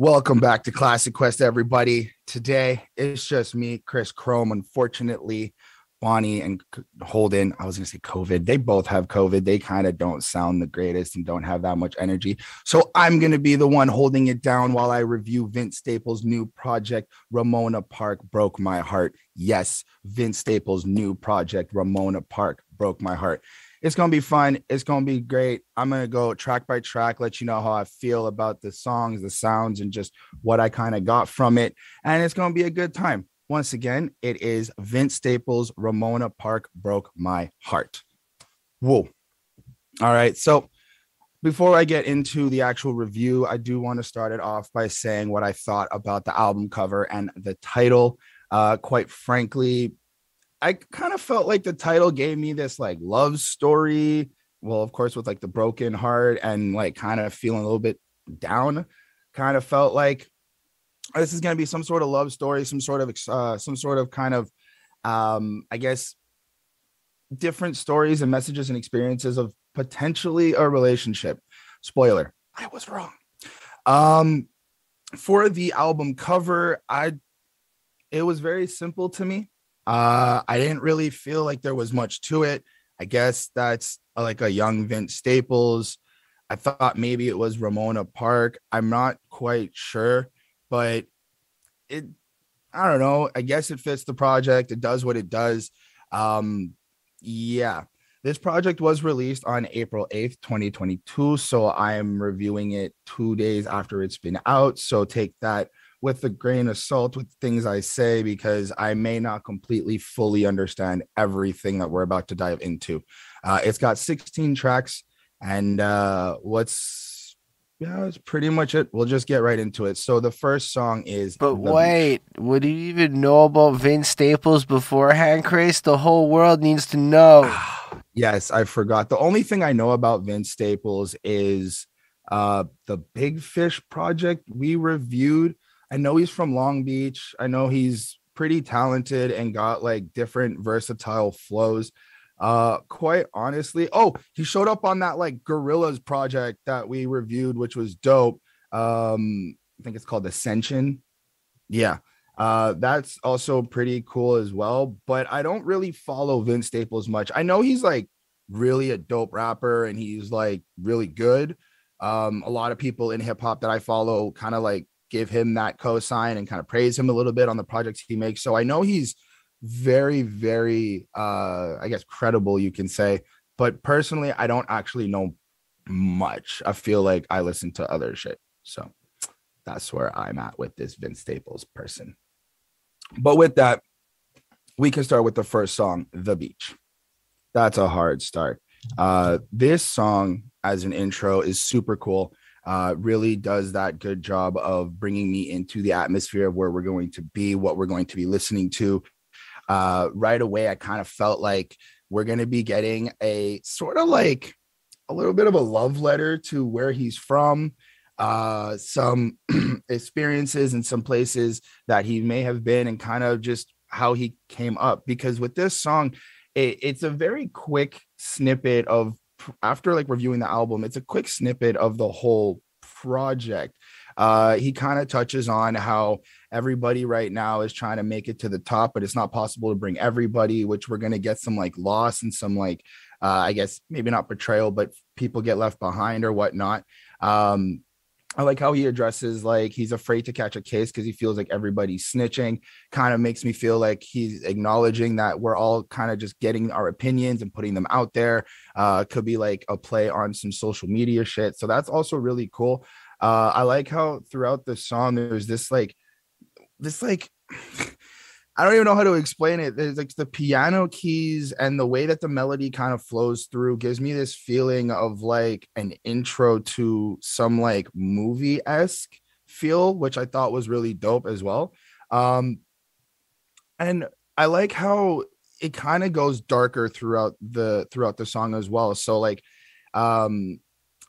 Welcome back to Classic Quest, everybody. Today it's just me, Chris Chrome. Unfortunately, Bonnie and Holden, I was going to say COVID, they both have COVID. They kind of don't sound the greatest and don't have that much energy. So I'm going to be the one holding it down while I review Vince Staples' new project, Ramona Park Broke My Heart. Yes, Vince Staples' new project, Ramona Park Broke My Heart it's gonna be fun. It's gonna be great. I'm gonna go track by track, let you know how I feel about the songs, the sounds, and just what I kind of got from it. And it's gonna be a good time. Once again, it is Vince Staples, Ramona Park broke my heart. Whoa. All right. So before I get into the actual review, I do want to start it off by saying what I thought about the album cover and the title. Uh, quite frankly, I kind of felt like the title gave me this like love story. Well, of course, with like the broken heart and like kind of feeling a little bit down. Kind of felt like this is going to be some sort of love story, some sort of uh, some sort of kind of um, I guess different stories and messages and experiences of potentially a relationship. Spoiler, I was wrong. Um, for the album cover, I it was very simple to me. Uh, I didn't really feel like there was much to it. I guess that's uh, like a young Vince Staples. I thought maybe it was Ramona Park. I'm not quite sure, but it, I don't know. I guess it fits the project. It does what it does. Um, yeah, this project was released on April 8th, 2022. So I'm reviewing it two days after it's been out. So take that with a grain of salt with things I say because I may not completely fully understand everything that we're about to dive into. Uh, it's got 16 tracks, and uh, what's yeah, that's pretty much it. We'll just get right into it. So the first song is. But wait, Beach. would you even know about Vince Staples beforehand, Chris? The whole world needs to know. yes, I forgot. The only thing I know about Vince Staples is uh the Big Fish project we reviewed I know he's from Long Beach. I know he's pretty talented and got like different versatile flows. Uh, quite honestly, oh, he showed up on that like Gorillaz project that we reviewed, which was dope. Um, I think it's called Ascension. Yeah. Uh, that's also pretty cool as well. But I don't really follow Vince Staples much. I know he's like really a dope rapper and he's like really good. Um, a lot of people in hip hop that I follow kind of like give him that cosign and kind of praise him a little bit on the projects he makes. So I know he's very, very, uh, I guess, credible, you can say. But personally, I don't actually know much. I feel like I listen to other shit. So that's where I'm at with this Vince Staples person. But with that, we can start with the first song, The Beach. That's a hard start. Uh, this song, as an intro, is super cool uh, really does that good job of bringing me into the atmosphere of where we're going to be, what we're going to be listening to. Uh, right away, I kind of felt like we're going to be getting a sort of like a little bit of a love letter to where he's from, uh, some experiences and some places that he may have been, and kind of just how he came up. Because with this song, it, it's a very quick snippet of after like reviewing the album, it's a quick snippet of the whole project. Uh, he kind of touches on how everybody right now is trying to make it to the top, but it's not possible to bring everybody, which we're going to get some like loss and some like, uh, I guess maybe not betrayal, but people get left behind or whatnot. Um, I like how he addresses like he's afraid to catch a case because he feels like everybody's snitching. Kind of makes me feel like he's acknowledging that we're all kind of just getting our opinions and putting them out there. Uh, could be like a play on some social media shit. So that's also really cool. Uh, I like how throughout the song there's this like this like I don't even know how to explain it. There's like the piano keys and the way that the melody kind of flows through gives me this feeling of like an intro to some like movie esque feel, which I thought was really dope as well. Um, and I like how it kind of goes darker throughout the throughout the song as well. So like, um,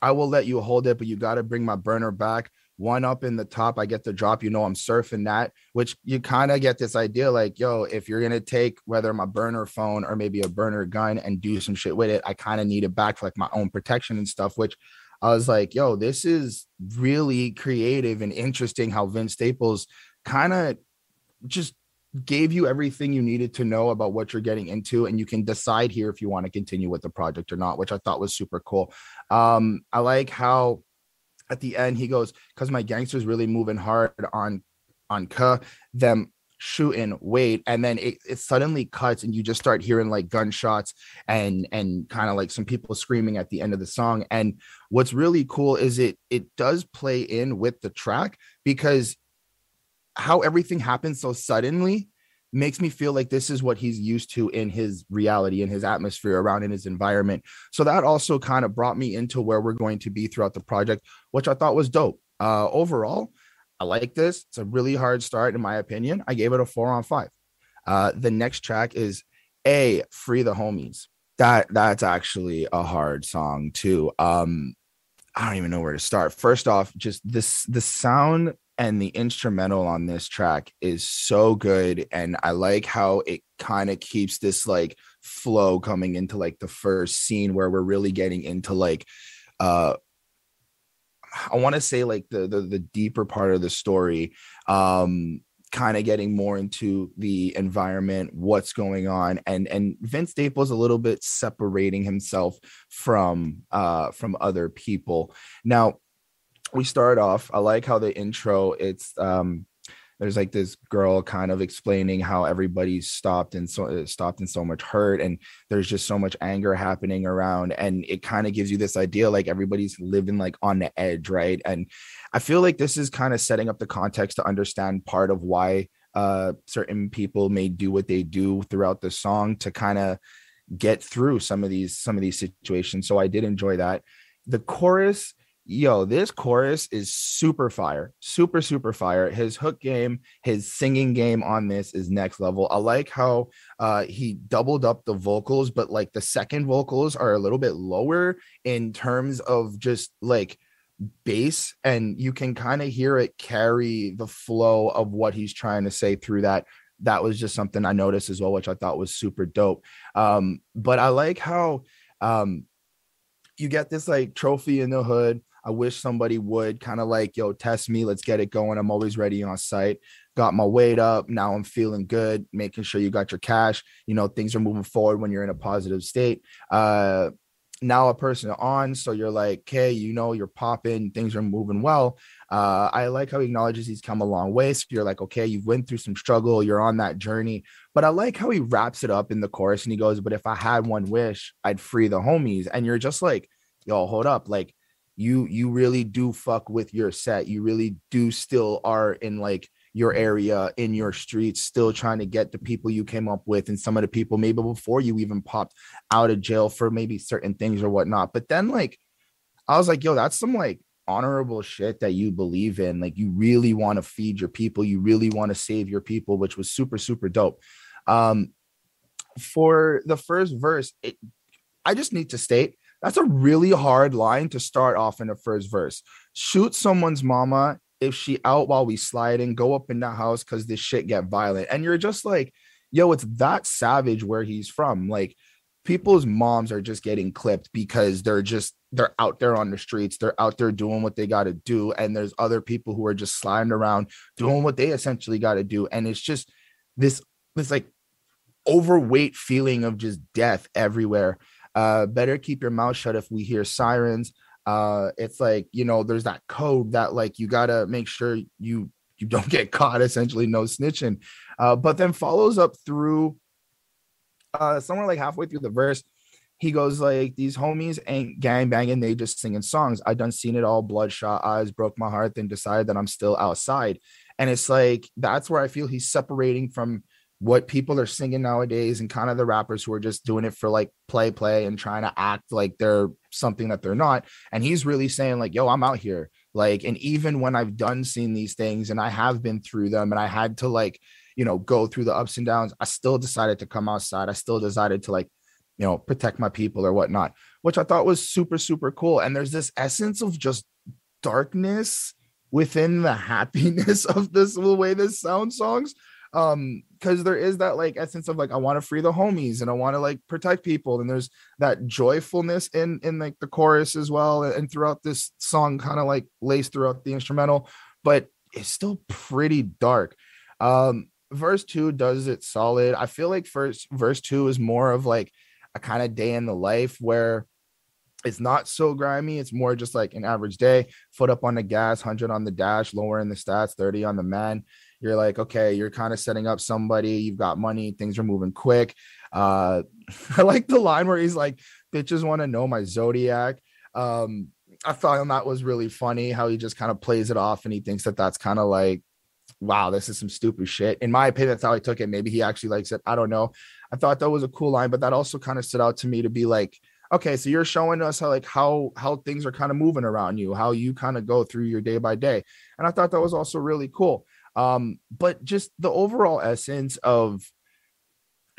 I will let you hold it, but you got to bring my burner back one up in the top, I get the drop, you know, I'm surfing that, which you kind of get this idea like, yo, if you're going to take whether my burner phone or maybe a burner gun and do some shit with it, I kind of need it back for like my own protection and stuff, which I was like, yo, this is really creative and interesting how Vince Staples kind of just gave you everything you needed to know about what you're getting into and you can decide here if you want to continue with the project or not which i thought was super cool. Um i like how at the end he goes because my gangsters really moving hard on on Ka, them shooting wait and then it, it suddenly cuts and you just start hearing like gunshots and and kind of like some people screaming at the end of the song and what's really cool is it it does play in with the track because how everything happens so suddenly makes me feel like this is what he's used to in his reality in his atmosphere around in his environment so that also kind of brought me into where we're going to be throughout the project which i thought was dope uh overall I like this. It's a really hard start, in my opinion. I gave it a four on five. Uh, the next track is A Free the Homies. That that's actually a hard song too. Um, I don't even know where to start. First off, just this the sound and the instrumental on this track is so good. And I like how it kind of keeps this like flow coming into like the first scene where we're really getting into like uh I want to say like the, the the deeper part of the story, um, kind of getting more into the environment, what's going on, and and Vince Staples a little bit separating himself from uh from other people. Now we start off. I like how the intro. It's um there's like this girl kind of explaining how everybody's stopped and so uh, stopped in so much hurt and there's just so much anger happening around and it kind of gives you this idea like everybody's living like on the edge right and i feel like this is kind of setting up the context to understand part of why uh certain people may do what they do throughout the song to kind of get through some of these some of these situations so i did enjoy that the chorus yo, this chorus is super fire, super, super fire. His hook game, his singing game on this is next level. I like how uh, he doubled up the vocals, but like the second vocals are a little bit lower in terms of just like bass, and you can kind of hear it carry the flow of what he's trying to say through that. That was just something I noticed as well, which I thought was super dope. Um, but I like how um, you get this like trophy in the hood I wish somebody would kind of like, yo, test me. Let's get it going. I'm always ready on site. Got my weight up. Now I'm feeling good, making sure you got your cash. You know, things are moving forward when you're in a positive state. Uh, now a person on, so you're like, okay, you know, you're popping, things are moving well. Uh, I like how he acknowledges he's come a long way. So you're like, okay, you've went through some struggle, you're on that journey. But I like how he wraps it up in the chorus and he goes, But if I had one wish, I'd free the homies. And you're just like, yo, hold up. Like you you really do fuck with your set. You really do still are in like your area in your streets still trying to get the people you came up with and some of the people maybe before you even popped out of jail for maybe certain things or whatnot. But then like i was like yo that's some like honorable shit that you believe in. Like you really want to feed your people. You really want to save your people which was super super dope. Um for the first verse it, i just need to state that's a really hard line to start off in the first verse. Shoot someone's mama if she out while we sliding, go up in the house because this shit get violent. And you're just like, yo, it's that savage where he's from. Like people's moms are just getting clipped because they're just they're out there on the streets, they're out there doing what they got to do. And there's other people who are just sliding around doing what they essentially got to do. And it's just this this like overweight feeling of just death everywhere uh, better keep your mouth shut if we hear sirens. Uh, it's like you know, there's that code that like you gotta make sure you you don't get caught. Essentially, no snitching. Uh, but then follows up through uh, somewhere like halfway through the verse. He goes like, "These homies ain't gang banging; they just singing songs. I done seen it all. Bloodshot eyes broke my heart, then decided that I'm still outside." And it's like that's where I feel he's separating from what people are singing nowadays and kind of the rappers who are just doing it for like play play and trying to act like they're something that they're not. And he's really saying like yo i'm out here. Like and even when i've done seen these things and i have been through them and i had to like you know go through the ups and downs i still decided to come outside. I still decided to like you know protect my people or whatnot which i thought was super super cool. And there's this essence of just darkness within the happiness of this the way this sound songs um because there is that like essence of like i want to free the homies and i want to like protect people and there's that joyfulness in in like the chorus as well and throughout this song kind of like laced throughout the instrumental but it's still pretty dark um verse two does it solid i feel like first verse two is more of like a kind of day in the life where it's not so grimy. It's more just like an average day. Foot up on the gas, 100 on the dash, lower in the stats, 30 on the man. You're like, okay, you're kind of setting up somebody. You've got money. Things are moving quick. Uh, I like the line where he's like, bitches want to know my zodiac. Um, I thought that was really funny how he just kind of plays it off and he thinks that that's kind of like, wow, this is some stupid shit. In my opinion, that's how he took it. Maybe he actually likes it. I don't know. I thought that was a cool line, but that also kind of stood out to me to be like, okay so you're showing us how like how how things are kind of moving around you how you kind of go through your day by day and i thought that was also really cool um but just the overall essence of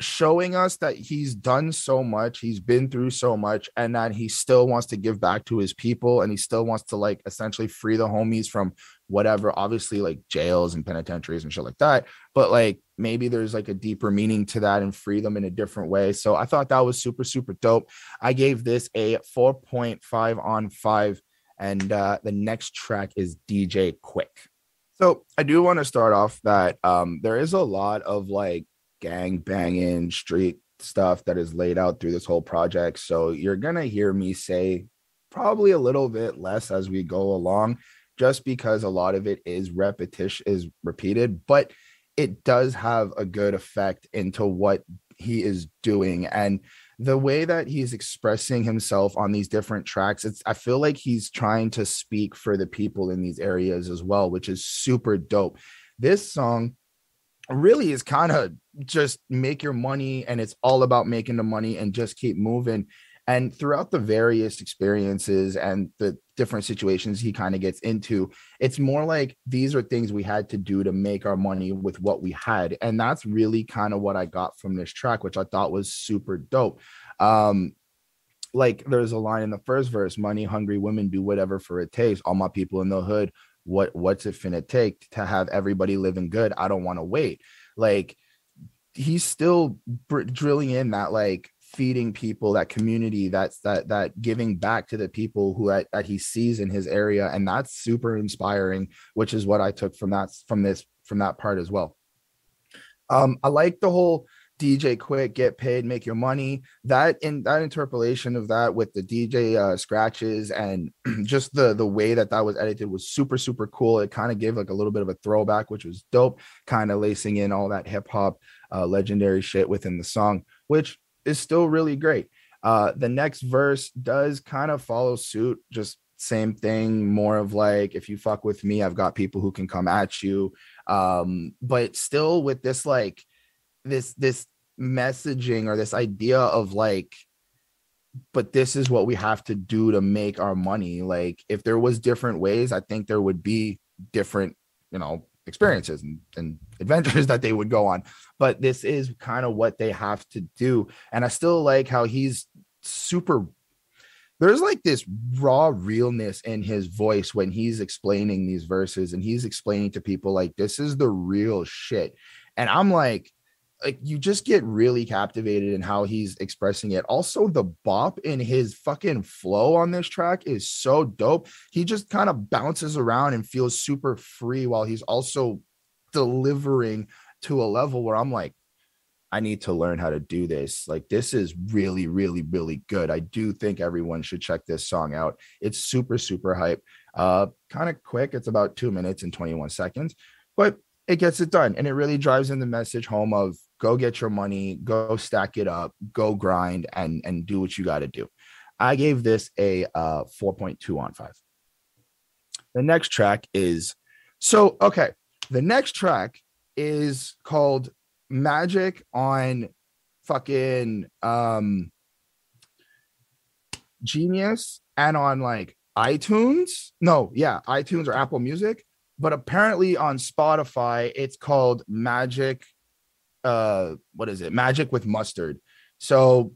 showing us that he's done so much, he's been through so much, and that he still wants to give back to his people and he still wants to like essentially free the homies from whatever, obviously like jails and penitentiaries and shit like that. But like maybe there's like a deeper meaning to that and free them in a different way. So I thought that was super, super dope. I gave this a 4.5 on five. And uh, the next track is DJ Quik. So I do want to start off that um, there is a lot of like gang banging street stuff that is laid out through this whole project. So you're to hear me say probably a little bit less as we go along just because a lot of it is repetition is repeated, but it does have a good effect into what he is doing and the way that he's expressing himself on these different tracks it's i feel like he's trying to speak for the people in these areas as well which is super dope. This song really is kind of just make your money and it's all about making the money and just keep moving and throughout the various experiences and the different situations he kind of gets into it's more like these are things we had to do to make our money with what we had. And that's really kind of what i got from this track which i thought was super dope. Um like there's a line in the first verse money hungry women do whatever for it takes all my people in the hood what what's it finna take to have everybody living good? I don't want to wait. Like he's still br- drilling in that like feeding people that community that's that that giving back to the people who that, that he sees in his area and that's super inspiring which is what i took from that from this from that part as well um i like the whole DJ Quik, get paid, make your money. That in that interpolation of that with the DJ uh, scratches and just the the way that that was edited was super super cool. It kind of gave like a little bit of a throwback, which was dope. Kind of lacing in all that hip hop uh, legendary shit within the song, which is still really great. Uh, the next verse does kind of follow suit, just same thing, more of like if you fuck with me, I've got people who can come at you. Um, but still with this like this this messaging or this idea of like but this is what we have to do to make our money like if there was different ways i think there would be different you know experiences and, and adventures that they would go on. But this is kind of what they have to do. And i still like how he's super there's like this raw realness in his voice when he's explaining these verses and he's explaining to people like this is the real shit. And i'm like like you just get really captivated in how he's expressing it. Also, the bop in his fucking flow on this track is so dope. He just kind of bounces around and feels super free while he's also delivering to a level where I'm like, I need to learn how to do this. Like, this is really, really, really good. I do think everyone should check this song out. It's super, super hype. Uh, kind of quick. It's about two minutes and 21 seconds, but it gets it done. And it really drives in the message home of go get your money, go stack it up, go grind and and do what you got to do. I gave this a uh 4.2 on 5. The next track is so okay. The next track is called Magic on fucking um Genius and on like iTunes. No, yeah, iTunes or Apple Music. But apparently on Spotify, it's called Magic uh what is it magic with mustard so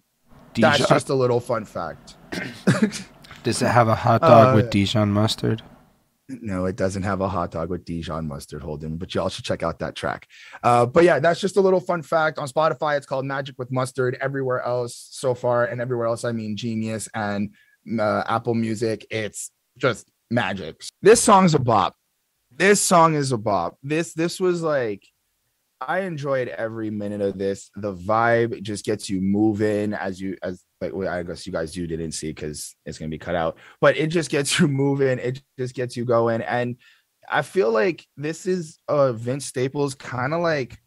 Dijon. that's just a little fun fact does it have a hot dog uh, with dijon mustard No, it doesn't have a hot dog with Dijon mustard holding, but y'all should check out that track. Uh, but yeah, that's just a little fun fact. On Spotify, it's called Magic with Mustard. Everywhere else so far, and everywhere else, I mean Genius and uh, Apple Music, it's just magic. This song's a bop. This song is a bop. This this was like I enjoyed every minute of this. The vibe just gets you moving as you as like well, I guess you guys you didn't see because it's gonna be cut out, but it just gets you moving. It just gets you going, and I feel like this is uh Vince Staples kind of like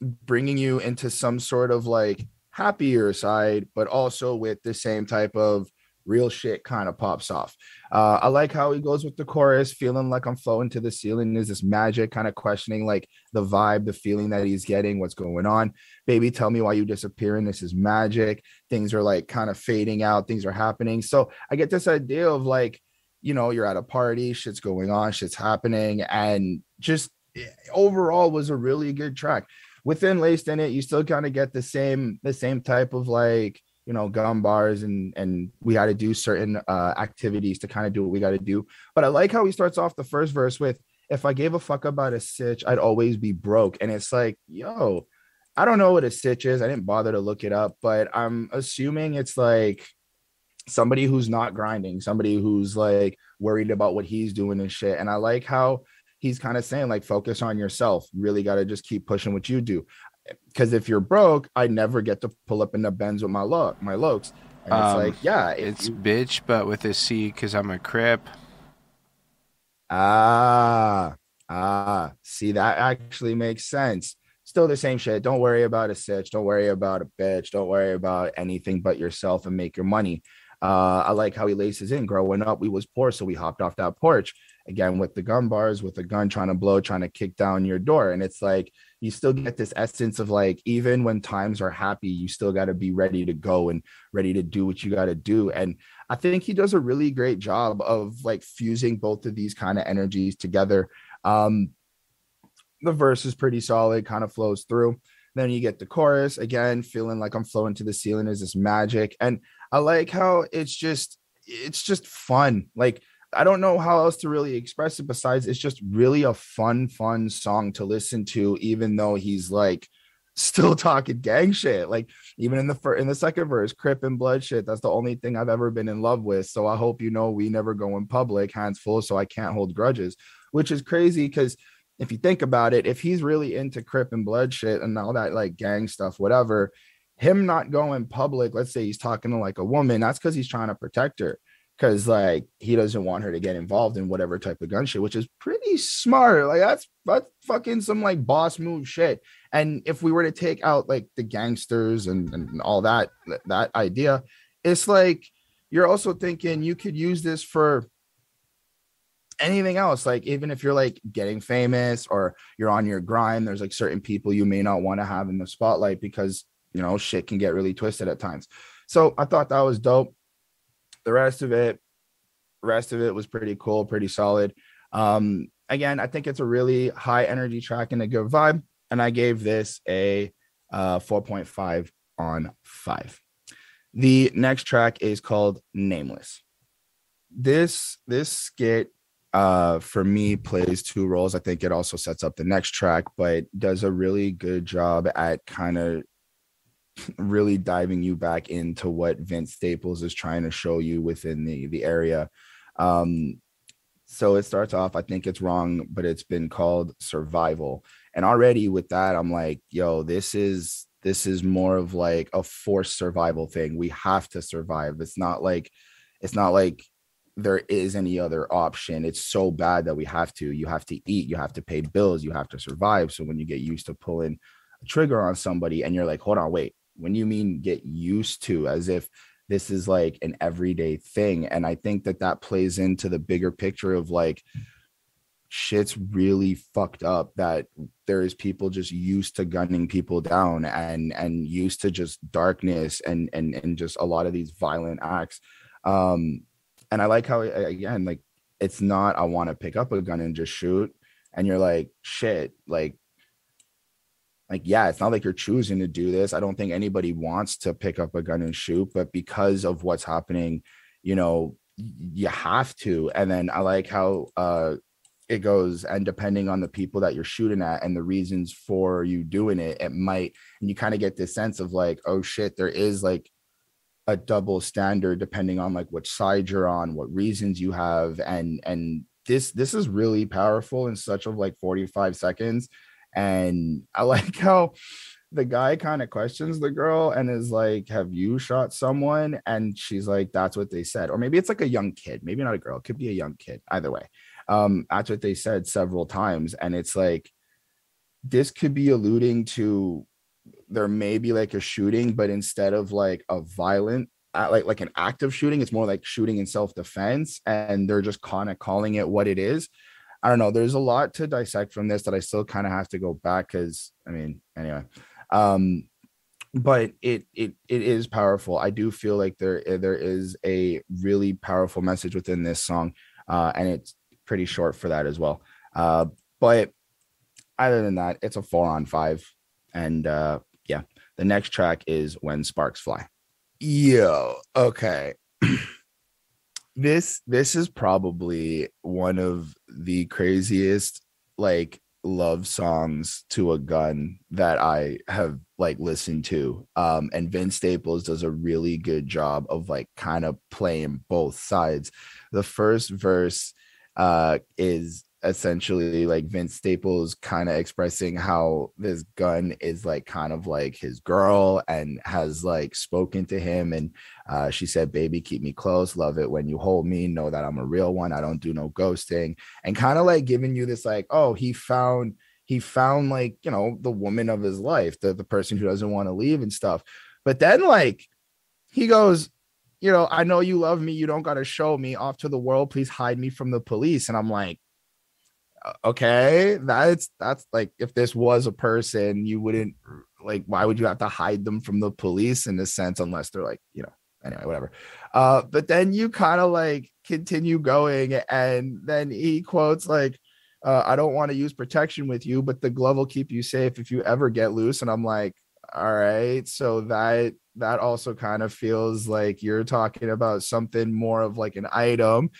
bringing you into some sort of like happier side, but also with the same type of real shit kind of pops off. Uh, I like how he goes with the chorus, feeling like I'm floating to the ceiling. Is this magic? Kind of questioning like the vibe, the feeling that he's getting, what's going on. Baby, tell me why you disappearing. This is magic. Things are like kind of fading out. Things are happening. So I get this idea of like, you know, you're at a party, shit's going on, shit's happening, and just eh, overall was a really good track. Within laced in it, you still kind of get the same the same type of like you know gum bars and and we got to do certain uh activities to kind of do what we got to do. But i like how he starts off the first verse with if i gave a fuck about a sitch i'd always be broke. And it's like yo i don't know what a sitch is. I didn't bother to look it up but i'm assuming it's like somebody who's not grinding somebody who's like worried about what he's doing and shit. And i like how he's kind of saying like focus on yourself. Really got to just keep pushing what you do because if you're broke, I never get to pull up in the Benz with my look, my looks. And it's um, like, yeah, it's you, bitch, but with a C because I'm a crip. Ah, ah, see, that actually makes sense. Still the same shit. Don't worry about a sitch. Don't worry about a bitch. Don't worry about anything but yourself and make your money. Uh, I like how he laces in. Growing up, we was poor, so we hopped off that porch again with the gun bars, with a gun trying to blow, trying to kick down your door, and it's like you still get this essence of like even when times are happy you still got to be ready to go and ready to do what you got to do. And i think he does a really great job of like fusing both of these kind of energies together. Um the verse is pretty solid kind of flows through. Then you get the chorus again feeling like i'm flowing to the ceiling is this magic. And i like how it's just it's just fun. Like I don't know how else to really express it besides it's just really a fun, fun song to listen to, even though he's like still talking gang shit. Like even in the first in the second verse, Crip and blood shit. That's the only thing I've ever been in love with. So I hope you know we never go in public, hands full, so I can't hold grudges, which is crazy because if you think about it, if he's really into Crip and blood shit and all that like gang stuff, whatever, him not going public, let's say he's talking to like a woman, that's because he's trying to protect her because like he doesn't want her to get involved in whatever type of gun shit, which is pretty smart. Like that's that's fucking some like boss move shit. And if we were to take out like the gangsters and, and all that that idea, it's like you're also thinking you could use this for anything else like even if you're like getting famous or you're on your grind there's like certain people you may not want to have in the spotlight because you know shit can get really twisted at times so i thought that was dope the rest of it, rest of it was pretty cool, pretty solid. Um, again, I think it's a really high energy track and a good vibe. And I gave this a uh, 4.5 on 5. The next track is called Nameless. This this skit uh for me plays two roles. I think it also sets up the next track, but does a really good job at kind of really diving you back into what Vince Staples is trying to show you within the the area. Um, so it starts off, I think it's wrong, but it's been called survival. And already with that, I'm like, yo, this is this is more of like a forced survival thing. We have to survive. It's not like it's not like there is any other option. It's so bad that we have to. You have to eat, you have to pay bills, you have to survive. So when you get used to pulling a trigger on somebody and you're like, hold on, wait, when you mean get used to as if this is like an everyday thing and i think that that plays into the bigger picture of like shit's really fucked up that there is people just used to gunning people down and and used to just darkness and and and just a lot of these violent acts. Um and i like how again like it's not i want to pick up a gun and just shoot and you're like shit like like yeah it's not like you're choosing to do this. I don't think anybody wants to pick up a gun and shoot but because of what's happening you know you have to. And then i like how uh it goes and depending on the people that you're shooting at and the reasons for you doing it it might and you kind of get this sense of like oh shit there is like a double standard depending on like which side you're on what reasons you have and and this this is really powerful in such of like 45 seconds and i like how the guy kind of questions the girl and is like, Have you shot someone? And she's like, That's what they said. Or maybe it's like a young kid, maybe not a girl, it could be a young kid. Either way, um, that's what they said several times. And it's like, this could be alluding to there may be like a shooting, but instead of like a violent, like like an active shooting, it's more like shooting in self defense, and they're just kind of calling it what it is. I don't know. There's a lot to dissect from this that I still kind of have to go back because I mean, anyway um but it it it is powerful i do feel like there eh, there is a really powerful message within this song uh and it's pretty short for that as well uh but other than that it's a four on five and uh yeah the next track is when sparks fly yo okay this this is probably one of the craziest like love songs to a gun that I have like listened to. Um, and Vince Staples does a really good job of like kind of playing both sides. The first verse uh is essentially like Vince Staples kind of expressing how this gun is like kind of like his girl and has like spoken to him and uh, she said baby keep me close. Love it when you hold me. Know that I'm a real one. I don't do no ghosting. And kind of like giving you this like oh he found he found like you know the woman of his life the, the person who doesn't want to leave and stuff. But then like he goes you know I know you love me. You don't got to show me off to the world. Please hide me from the police. And I'm like okay that's that's like if this was a person you wouldn't like why would you have to hide them from the police in a sense unless they're like you know anyway whatever. Uh but then you kind of like continue going and then he quotes like uh, i don't want to use protection with you but the glove will keep you safe if you ever get loose and i'm like all right so that that also kind of feels like you're talking about something more of like an item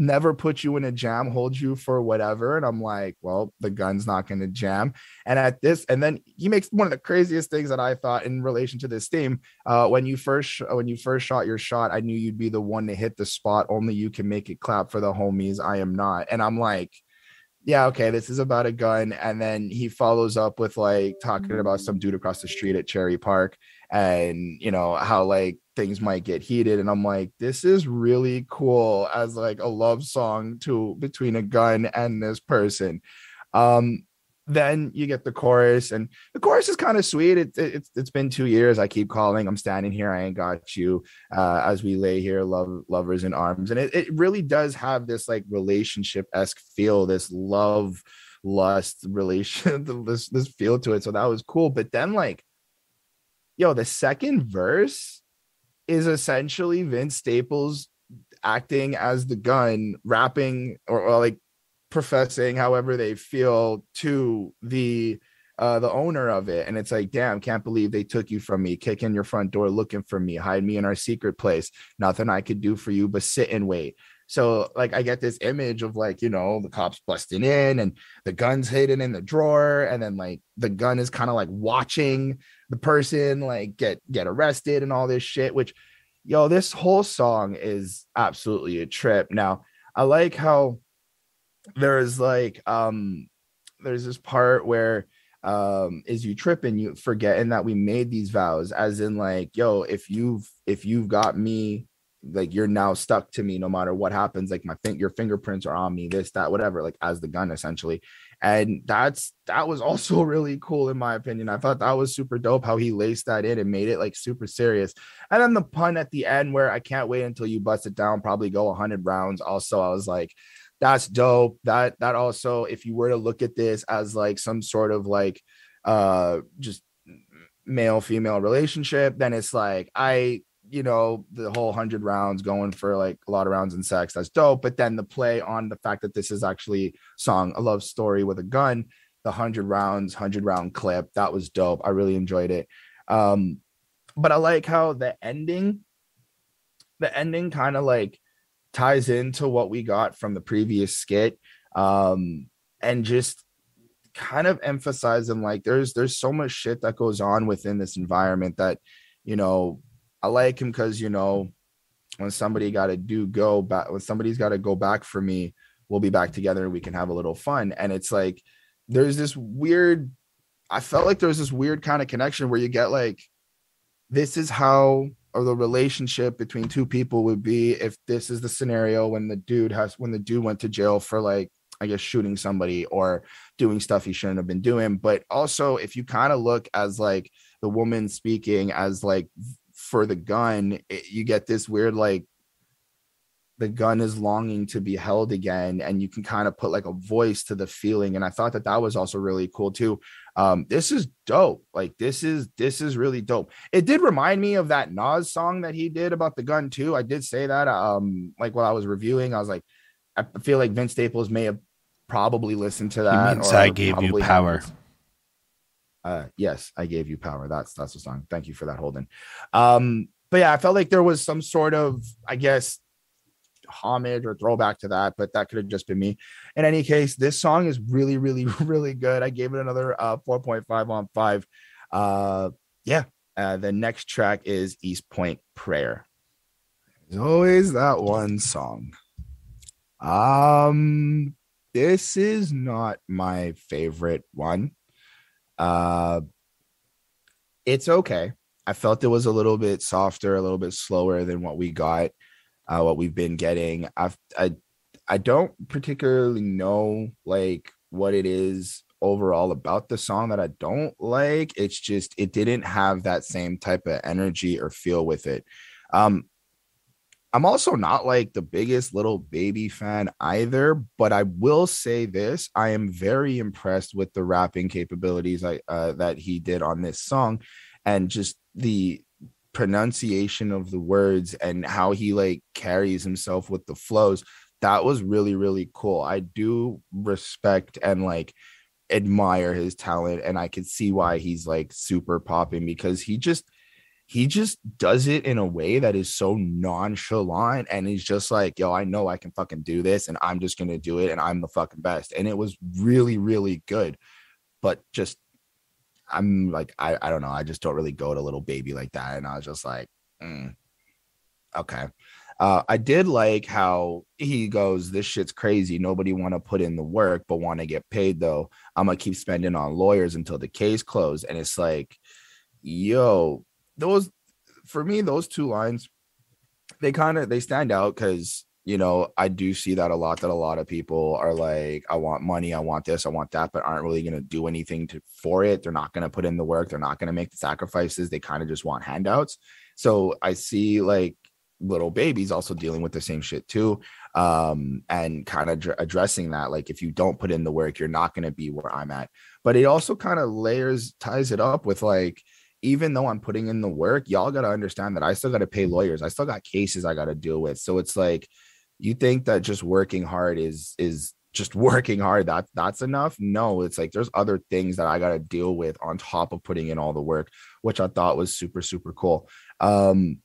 never put you in a jam, hold you for whatever. And I'm like, well, the gun's not going to jam. And at this, and then he makes one of the craziest things that I thought in relation to this theme. Uh, when you first when you first shot your shot, I knew you'd be the one to hit the spot. Only you can make it clap for the homies. I am not. And I'm like, yeah, okay, this is about a gun. And then he follows up with like talking about some dude across the street at Cherry Park and you know how like things might get heated and i'm like this is really cool as like a love song to between a gun and this person. Um then you get the chorus and the chorus is kind of sweet it, it, it's it's been two years i keep calling i'm standing here i ain't got you uh, as we lay here love lovers in arms and it, it really does have this like relationship-esque feel this love lust relation this this feel to it so that was cool but then like yo, the second verse is essentially Vince Staples acting as the gun, rapping or, or like professing however they feel to the uh, the owner of it. And it's like, damn, can't believe they took you from me, kick in your front door looking for me, hide me in our secret place. Nothing I could do for you but sit and wait. So like I get this image of like, you know, the cops busting in and the gun's hidden in the drawer, and then like the gun is kind of like watching the person like get get arrested and all this shit, which yo, this whole song is absolutely a trip. Now, I like how there's like um there's this part where um is you tripping you forgetting that we made these vows as in like yo if you've if you've got me like you're now stuck to me no matter what happens like my thing your fingerprints are on me this that whatever like as the gun essentially and that's that was also really cool in my opinion. I thought that was super dope how he laced that in and made it like super serious. And then the pun at the end where i can't wait until you bust it down probably go 100 rounds also i was like that's dope. That that also if you were to look at this as like some sort of like uh just male female relationship then it's like i you know, the whole hundred rounds going for like a lot of rounds in sex. That's dope. But then the play on the fact that this is actually song a love story with a gun, the hundred rounds, hundred round clip. That was dope. I really enjoyed it. Um, but I like how the ending, the ending kind of like ties into what we got from the previous skit um and just kind of emphasizing like there's there's so much shit that goes on within this environment that you know i like him because you know when somebody got to do go back when somebody's got to go back for me we'll be back together and we can have a little fun and it's like there's this weird i felt like there's this weird kind of connection where you get like this is how or the relationship between two people would be if this is the scenario when the dude has when the dude went to jail for like I guess shooting somebody or doing stuff he shouldn't have been doing. But also, if you kind of look as like the woman speaking as like for the gun, it, you get this weird like the gun is longing to be held again and you can kind of put like a voice to the feeling and i thought that that was also really cool too um this is dope like this is this is really dope it did remind me of that nas song that he did about the gun too i did say that um like while i was reviewing i was like i feel like vince staples may have probably listened to that. I gave you power. Uh, yes, I gave you power. That's that's the song. Thank you for that, Holden. Um, but yeah, I felt like there was some sort of, I guess, homage or throwback to that, but that could have just been me. In any case, this song is really, really, really good. I gave it another uh 4.5 on five. Uh, yeah. Uh, the next track is East Point Prayer. There's always that one song. Um, this is not my favorite one. Uh, it's okay. I felt it was a little bit softer, a little bit slower than what we got, uh, what we've been getting. I've, I, I don't particularly know like what it is overall about the song that I don't like. It's just it didn't have that same type of energy or feel with it. Um, I'm also not like the biggest Lil Baby fan either, but I will say this: I am very impressed with the rapping capabilities I, uh, that he did on this song, and just the pronunciation of the words and how he like carries himself with the flows. That was really really cool. I do respect and like admire his talent, and I can see why he's like super popping because he just he just does it in a way that is so nonchalant and he's just like yo i know i can fucking do this and i'm just gonna do it and i'm the fucking best and it was really really good but just i'm like i, I don't know i just don't really go to Lil Baby like that and i was just like mm, okay uh, I did like how he goes, This shit's crazy. Nobody want to put in the work, but want to get paid though. I'm gonna keep spending on lawyers until the case closed. And it's like, yo, those for me, those two lines, they kind of they stand out because you know I do see that a lot. That a lot of people are like, I want money, I want this, I want that, but aren't really going to do anything to for it. They're not going to put in the work. They're not going to make the sacrifices. They kind of just want handouts. So I see like Lil Baby's also dealing with the same shit too um and kind of dr- addressing that like if you don't put in the work you're not going to be where i'm at but it also kind of layers ties it up with like even though I'm putting in the work, y'all got to understand that I still got to pay lawyers. I still got cases I got to deal with. So it's like you think that just working hard is is just working hard that that's enough? No it's like there's other things that i got to deal with on top of putting in all the work which i thought was super super cool. Um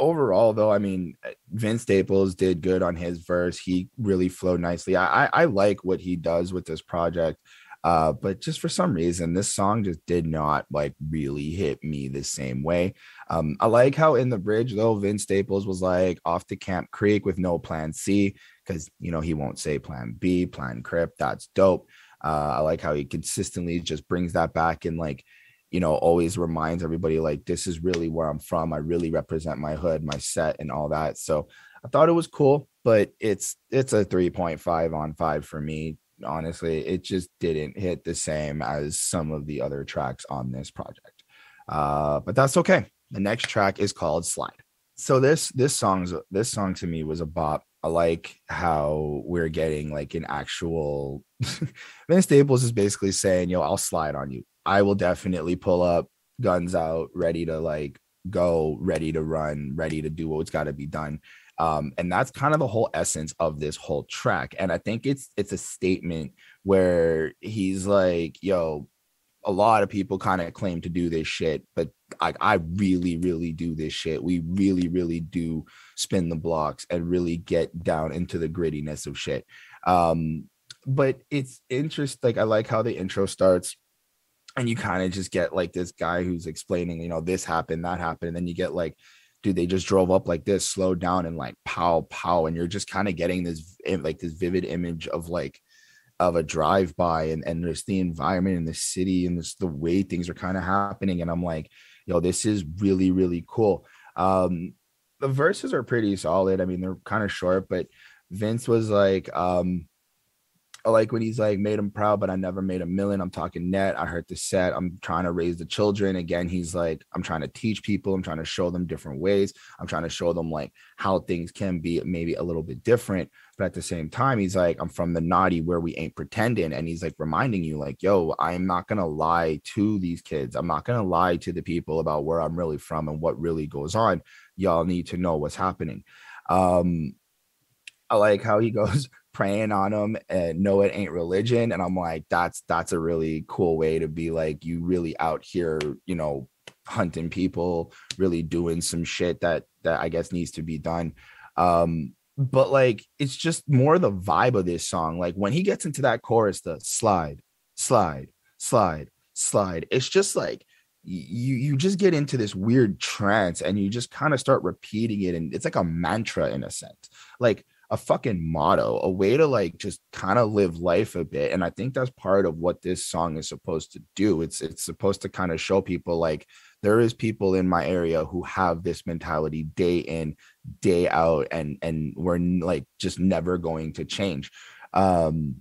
overall though i mean vince staples did good on his verse. He really flowed nicely. I i, I like what he does with this project uh, but just for some reason, this song just did not like really hit me the same way. Um, I like how in the bridge though, Vince Staples was like off to Camp Creek with no plan C because you know he won't say plan B, plan Crip. That's dope. Uh, I like how he consistently just brings that back and like you know always reminds everybody like this is really where I'm from. I really represent my hood, my set, and all that. So I thought it was cool, but it's it's a 3.5 on 5 for me honestly it just didn't hit the same as some of the other tracks on this project. Uh, but that's okay. The next track is called slide. So this this song's this song to me was a bop. I like how we're getting like an actual vince staples is basically saying yo i'll slide on you. I will definitely pull up guns out ready to like go ready to run ready to do what's got to be done um, and that's kind of the whole essence of this whole track and i think it's it's a statement where he's like yo a lot of people kind of claim to do this shit, but I, I really, really do this shit. We really, really do spin the blocks and really get down into the grittiness of shit. Um, but it's interesting. Like I like how the intro starts and you kind of just get like this guy who's explaining, you know, this happened, that happened, and then you get like, dude, they just drove up like this, slowed down, and like pow, pow, and you're just kind of getting this like this vivid image of like of a drive by and and there's the environment in the city and this the way things are kind of happening, and I'm like, yo, this is really really cool. Um, the verses are pretty solid. I mean, they're kind of short, but Vince was like, um, I like when he's like made him proud, but I never made a million. I'm talking net. I heard the set. I'm trying to raise the children. Again, he's like, I'm trying to teach people. I'm trying to show them different ways. I'm trying to show them like how things can be maybe a little bit different. But at the same time, he's like, I'm from the naughty where we ain't pretending. And he's like reminding you, like, yo, I'm not gonna lie to these kids. I'm not gonna lie to the people about where I'm really from and what really goes on. Y'all need to know what's happening. Um, I like how he goes, praying on them and no it ain't religion and i'm like that's that's a really cool way to be like you really out here you know hunting people really doing some shit that that i guess needs to be done. Um but like it's just more the vibe of this song like when he gets into that chorus the slide slide slide slide it's just like you you just get into this weird trance and you just kind of start repeating it and it's like a mantra in a sense. Like a fucking motto, a way to like just kind of live life a bit. And I think that's part of what this song is supposed to do. It's it's supposed to kind of show people like there is people in my area who have this mentality day in, day out, and and we're like just never going to change. Um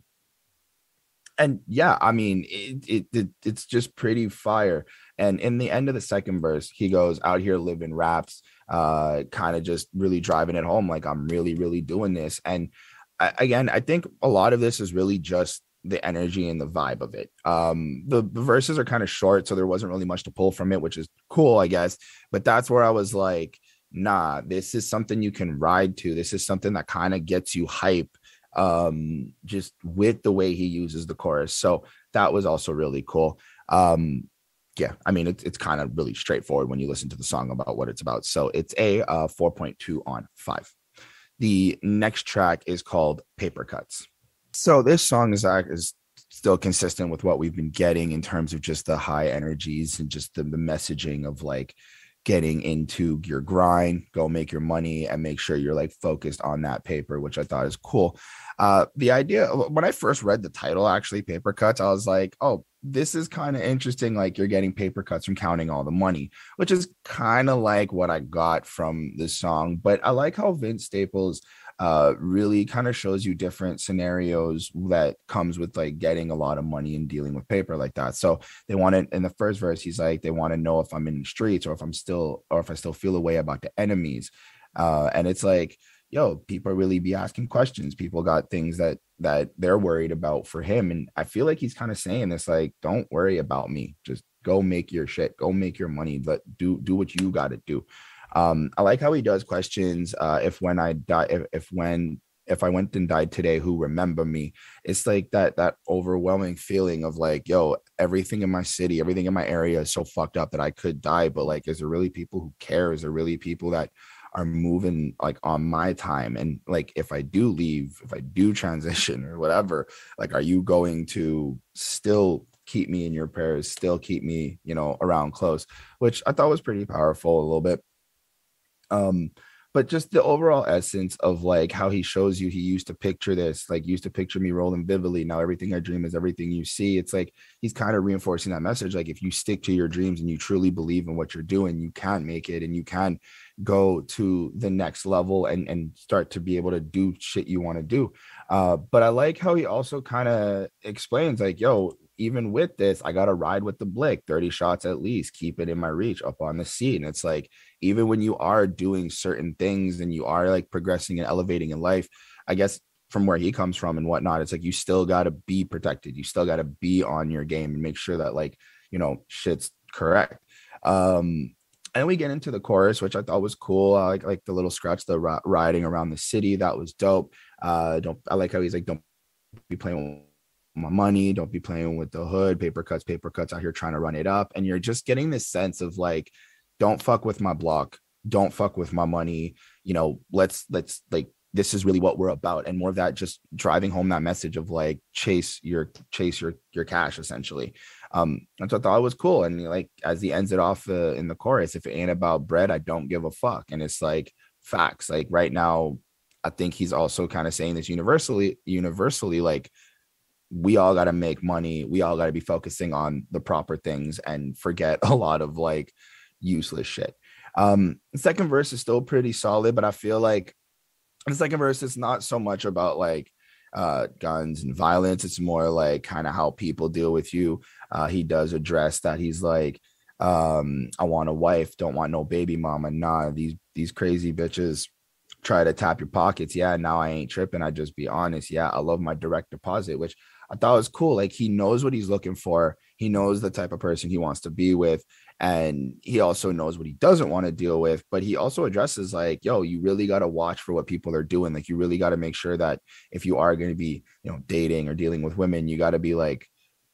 and yeah, I mean it, it, it it's just pretty fire. And in the end of the second verse, he goes out here living raps uh, kind of just really driving it home. Like I'm really, really doing this. And I, again, I think a lot of this is really just the energy and the vibe of it. Um, the, the verses are kind of short, so there wasn't really much to pull from it, which is cool, I guess. But that's where I was like, nah, this is something you can ride to. This is something that kind of gets you hype um just with the way he uses the chorus so that was also really cool um yeah, I mean, it's it's kind of really straightforward when you listen to the song about what it's about. So it's a uh, 4.2 on five. The next track is called Paper Cuts. So this song is, is still consistent with what we've been getting in terms of just the high energies and just the, the messaging of like getting into your grind, go make your money and make sure you're like focused on that paper, which I thought is cool. Uh, the idea when I first read the title, actually, paper cuts, I was like, oh, this is kind of interesting. Like you're getting paper cuts from counting all the money, which is kind of like what I got from this song. But I like how Vince Staples uh, really kind of shows you different scenarios that comes with like getting a lot of money and dealing with paper like that. So they wanted in the first verse, he's like, they want to know if I'm in the streets or if I'm still or if I still feel a way about the enemies. Uh, and it's like, yo, people really be asking questions. People got things that that they're worried about for him. And I feel like he's kind of saying this like, don't worry about me. Just go make your shit, go make your money, but do do what you gotta do. Um, I like how he does questions. Uh, if when I die, if, if when if I went and died today, who remember me? It's like that that overwhelming feeling of like, yo, everything in my city, everything in my area is so fucked up that I could die. But like, is there really people who care? Is there really people that are moving like on my time and like if i do leave if i do transition or whatever like are you going to still keep me in your prayers still keep me you know around close? Which i thought was pretty powerful a little bit. Um but just the overall essence of like how he shows you he used to picture this like used to picture me rolling vividly. Now everything i dream is everything you see. It's like he's kind of reinforcing that message like if you stick to your dreams and you truly believe in what you're doing you can make it and you can go to the next level and and start to be able to do shit you want to do uh but i like how he also kind of explains like yo even with this, I got to ride with the blick 30 shots at least, keep it in my reach up on the. And it's like, even when you are doing certain things and you are like progressing and elevating in life, I guess from where he comes from and whatnot, it's like you still got to be protected. You still got to be on your game and make sure that, like, you know, shit's correct. Um, and we get into the chorus, which I thought was cool. I like like the little scratch, the riding around the city. That was dope. Uh, don't I like how he's like, don't be playing with my money. Don't be playing with the hood. Paper cuts, paper cuts out here trying to run it up. And you're just getting this sense of like, don't fuck with my block. Don't fuck with my money. You know, let's let's like this is really what we're about and more of that just driving home that message of like chase your chase your your cash essentially. Um that's what i thought it was cool and like as he ends it off uh, in the chorus if it ain't about bread i don't give a fuck and it's like facts like right now i think he's also kind of saying this universally universally like we all got to make money we all got to be focusing on the proper things and forget a lot of like useless shit. Um second verse is still pretty solid but i feel like the second verse is not so much about like uh, guns and violence. It's more like kind of how people deal with you. Uh, he does address that. He's like, um, I want a wife, don't want no baby mama. Nah, these these crazy bitches try to tap your pockets. Yeah, now I ain't tripping. I just be honest. Yeah, I love my direct deposit, which I thought was cool. Like he knows what he's looking for. He knows the type of person he wants to be with and he also knows what he doesn't want to deal with but he also addresses like yo you really got to watch for what people are doing like you really got to make sure that if you are going to be you know dating or dealing with women you got to be like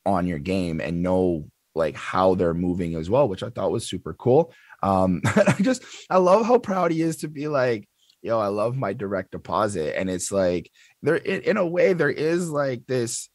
on your game and know like how they're moving as well which i thought was super cool. Um i just i love how proud he is to be like yo i love my direct deposit and it's like there in, in a way there is like this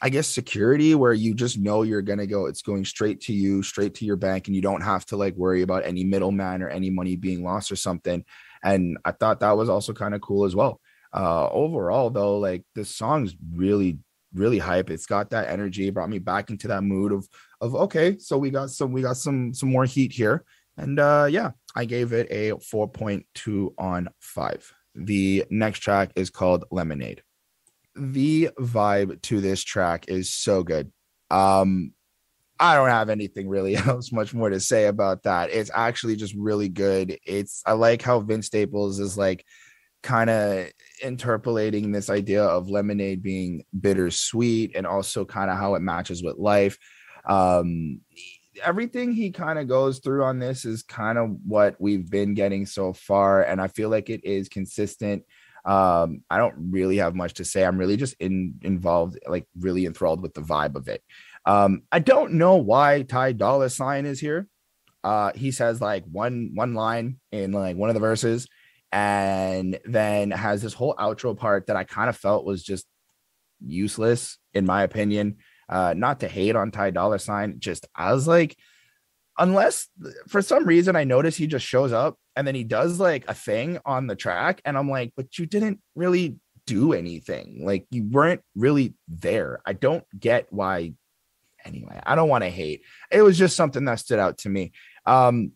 I guess security where you just know you're gonna go, it's going straight to you, straight to your bank, and you don't have to like worry about any middleman or any money being lost or something. And I thought that was also kind of cool as well. Uh overall though, like the song's really, really hype. It's got that energy, brought me back into that mood of of okay, so we got some we got some some more heat here. And uh yeah, I gave it a 4.2 on 5. The next track is called Lemonade the vibe to this track is so good. Um, I don't have anything really else much more to say about that. It's actually just really good. It's I like how Vince Staples is like kind of interpolating this idea of lemonade being bittersweet and also kind of how it matches with life. Um, everything he kind of goes through on this is kind of what we've been getting so far, and I feel like it is consistent um, I don't really have much to say. I'm really just in involved, like really enthralled with the vibe of it. Um, I don't know why Ty Dolla Sign is here. Uh, he says like one one line in like one of the verses, and then has this whole outro part that I kind of felt was just useless, in my opinion. Uh, not to hate on Ty Dolla Sign, just I was like, unless for some reason I notice he just shows up and then he does like a thing on the track and i'm like but you didn't really do anything. Like you weren't really there. I don't get why anyway i don't want to hate. It was just something that stood out to me. Um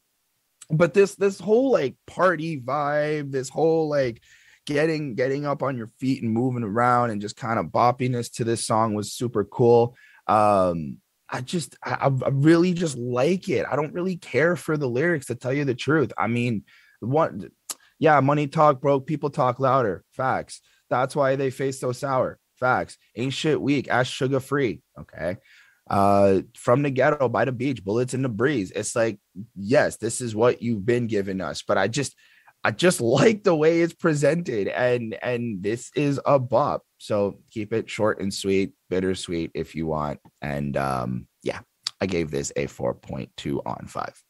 but this this whole like party vibe this whole like getting getting up on your feet and moving around and just kind of boppiness to this song was super cool. Um I just I, I really just like it. I don't really care for the lyrics to tell you the truth. I mean, one yeah, money talk broke, people talk louder. Facts. That's why they face so sour. Facts. Ain't shit weak, ass sugar free. Okay. Uh from the ghetto by the beach, bullets in the breeze. It's like, yes, this is what you've been giving us, but I just I just like the way it's presented and and this is a bop. So keep it short and sweet, bittersweet if you want. And um, yeah, I gave this a 4.2 on 5.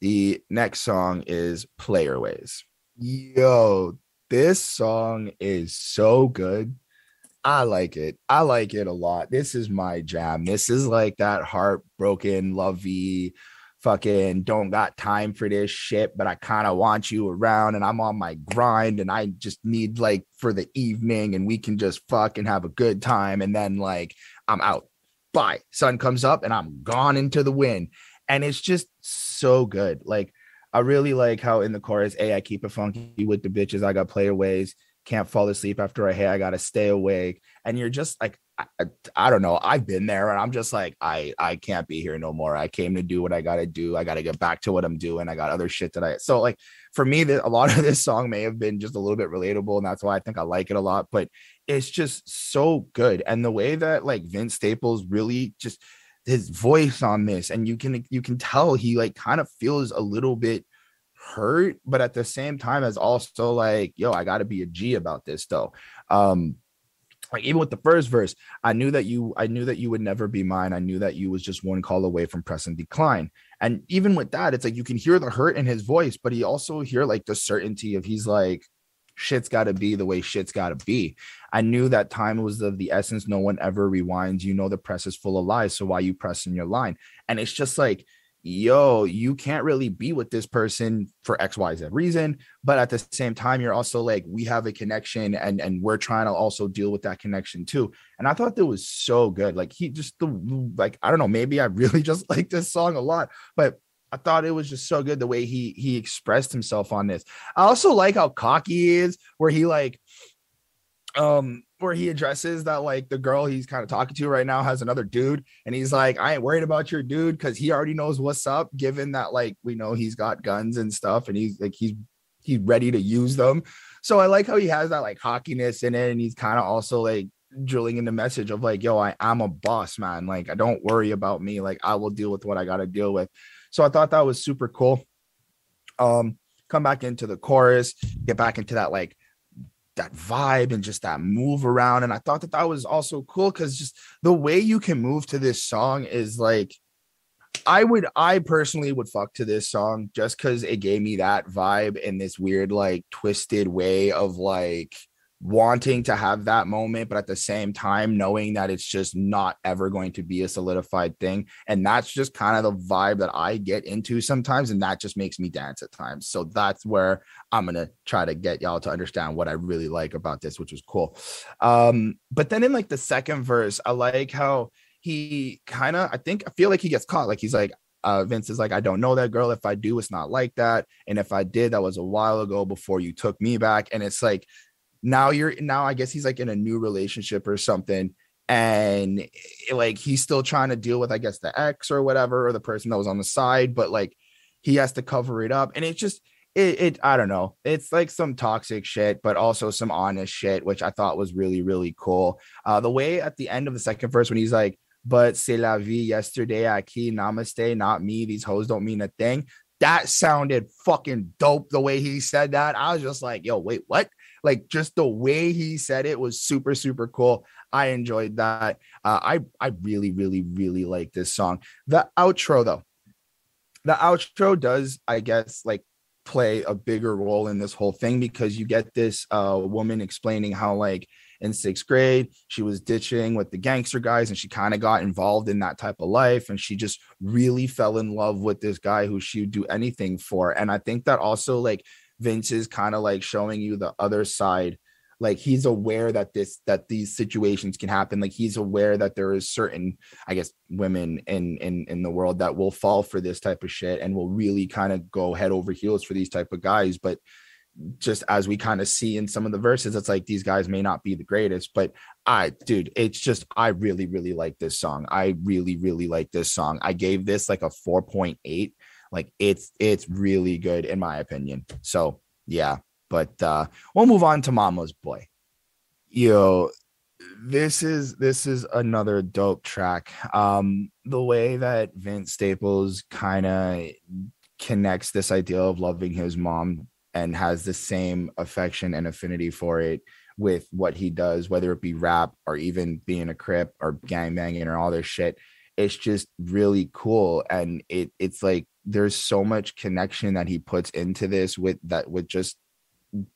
The next song is Player Ways. Yo, this song is so good. I like it. I like it a lot. This is my jam. This is like that heartbroken, lovey, fucking don't got time for this shit, but I kind of want you around and I'm on my grind and I just need like for the evening and we can just fucking have a good time. And then like I'm out. Bye. Sun comes up and I'm gone into the wind. And it's just so good. Like I really like how in the chorus, hey, I keep it funky with the bitches. I got player ways can't fall asleep after a hey i gotta stay awake and you're just like I, I, don't know i've been there and i'm just like i i can't be here no more. I came to do what i gotta do. I gotta get back to what i'm doing. I got other shit that i so like for me that a lot of this song may have been just a little bit relatable and that's why i think i like it a lot but it's just so good. And the way that like vince staples really just his voice on this and you can you can tell he like kind of feels a little bit hurt, but at the same time, as also like, yo, I got to be a G about this though. Um, like even with the first verse, I knew that you, I knew that you would never be mine. I knew that you was just one call away from press and decline. And even with that, it's like you can hear the hurt in his voice, but he also hear like the certainty of he's like, shit's got to be the way shit's got to be. I knew that time was of the essence. No one ever rewinds. You know the press is full of lies, so why you pressing your line? And it's just like yo, you can't really be with this person for XYZ reason. But at the same time, you're also like, we have a connection and, and we're trying to also deal with that connection too. And I thought that was so good. Like he just the like, I don't know, maybe I really just like this song a lot, but I thought it was just so good the way he he expressed himself on this. I also like how cocky he is, where he like um where he addresses that like the girl he's kind of talking to right now has another dude and he's like i ain't worried about your dude because he already knows what's up given that like we know he's got guns and stuff and he's like he's he's ready to use them. So i like how he has that like cockiness in it and he's kind of also like drilling in the message of like yo i am a boss man. Like i don't worry about me. Like i will deal with what i got to deal with. So i thought that was super cool. Um come back into the chorus get back into that like that vibe and just that move around. And I thought that that was also cool because just the way you can move to this song is like, I would, I personally would fuck to this song just because it gave me that vibe in this weird, like, twisted way of like, wanting to have that moment, but at the same time, knowing that it's just not ever going to be a solidified thing. And that's just kind of the vibe that I get into sometimes. And that just makes me dance at times. So that's where I'm going to try to get y'all to understand what I really like about this, which was cool. Um, but then in like the second verse, I like how he kind of, I think, I feel like he gets caught. Like he's like, uh, Vince is like, I don't know that girl. If I do, it's not like that. And if I did, that was a while ago before you took me back. And it's like, now you're now I guess he's like in a new relationship or something and eh, like he's still trying to deal with I guess the ex or whatever or the person that was on the side but like he has to cover it up and it's just it, it I don't know it's like some toxic shit but also some honest shit which I thought was really really cool. Uh the way at the end of the second verse when he's like but c'est la vie yesterday aquí namaste not me these hoes don't mean a thing that sounded fucking dope the way he said that. I was just like yo wait what like just the way he said it was super super cool. I enjoyed that. Uh, i i really really really like this song. The outro though. The outro does i guess like play a bigger role in this whole thing because you get this uh woman explaining how like in sixth grade she was ditching with the gangster guys and she kind of got involved in that type of life and she just really fell in love with this guy who she would do anything for. And i think that also like Vince is kind of like showing you the other side. Like he's aware that this that these situations can happen. Like he's aware that there is certain, I guess, women in in in the world that will fall for this type of shit and will really kind of go head over heels for these type of guys. But just as we kind of see in some of the verses, it's like these guys may not be the greatest, but I, dude, it's just I really, really like this song. I really, really like this song. I gave this like a 4.8 like it's it's really good in my opinion. So yeah, but uh we'll move on to Mama's Boy. Yo, this is this is another dope track. Um, the way that Vince Staples kind of connects this idea of loving his mom and has the same affection and affinity for it with what he does, whether it be rap or even being a crip or gang banging or all this shit. It's just really cool. And it it's like there's so much connection that he puts into this with that with just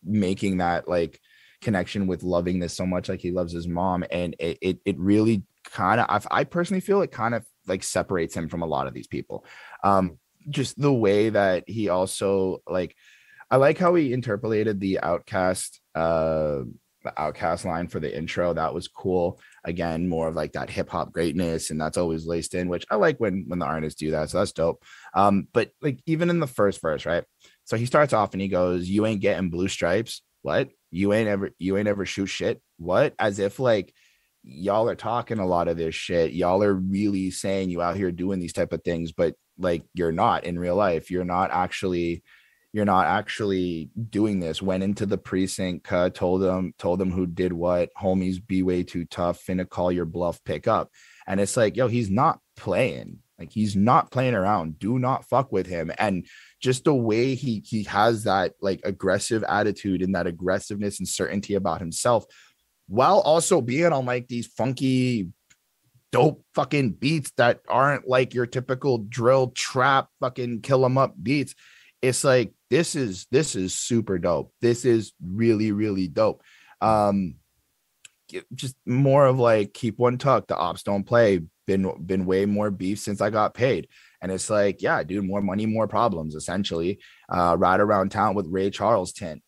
making that like connection with loving this so much like he loves his mom. And it it, it really kind of I, I personally feel it kind of like separates him from a lot of these people. Um just the way that he also like i like how he interpolated the OutKast uh the OutKast line for the intro that was cool. Again more of like that hip hop greatness and that's always laced in which i like when when the artists do that so that's dope. Um but like even in the first verse right? So he starts off and he goes you ain't getting blue stripes. What? You ain't ever you ain't ever shoot shit? What? As if like y'all are talking a lot of this shit. Y'all are really saying you out here doing these type of things but like you're not in real life. You're not actually you're not actually doing this. Went into the precinct, told them, told them who did what. Homies be way too tough. Finna call your bluff, pick up. And it's like, yo, he's not playing. Like he's not playing around. Do not fuck with him. And just the way he he has that like aggressive attitude and that aggressiveness and certainty about himself while also being on like these funky dope fucking beats that aren't like your typical drill trap fucking kill 'em up beats it's like this is this is super dope. This is really really dope. Um just more of like keep one tuck the ops don't play. Been been way more beef since i got paid. And it's like yeah dude more money more problems essentially. Uh ride around town with ray charles tint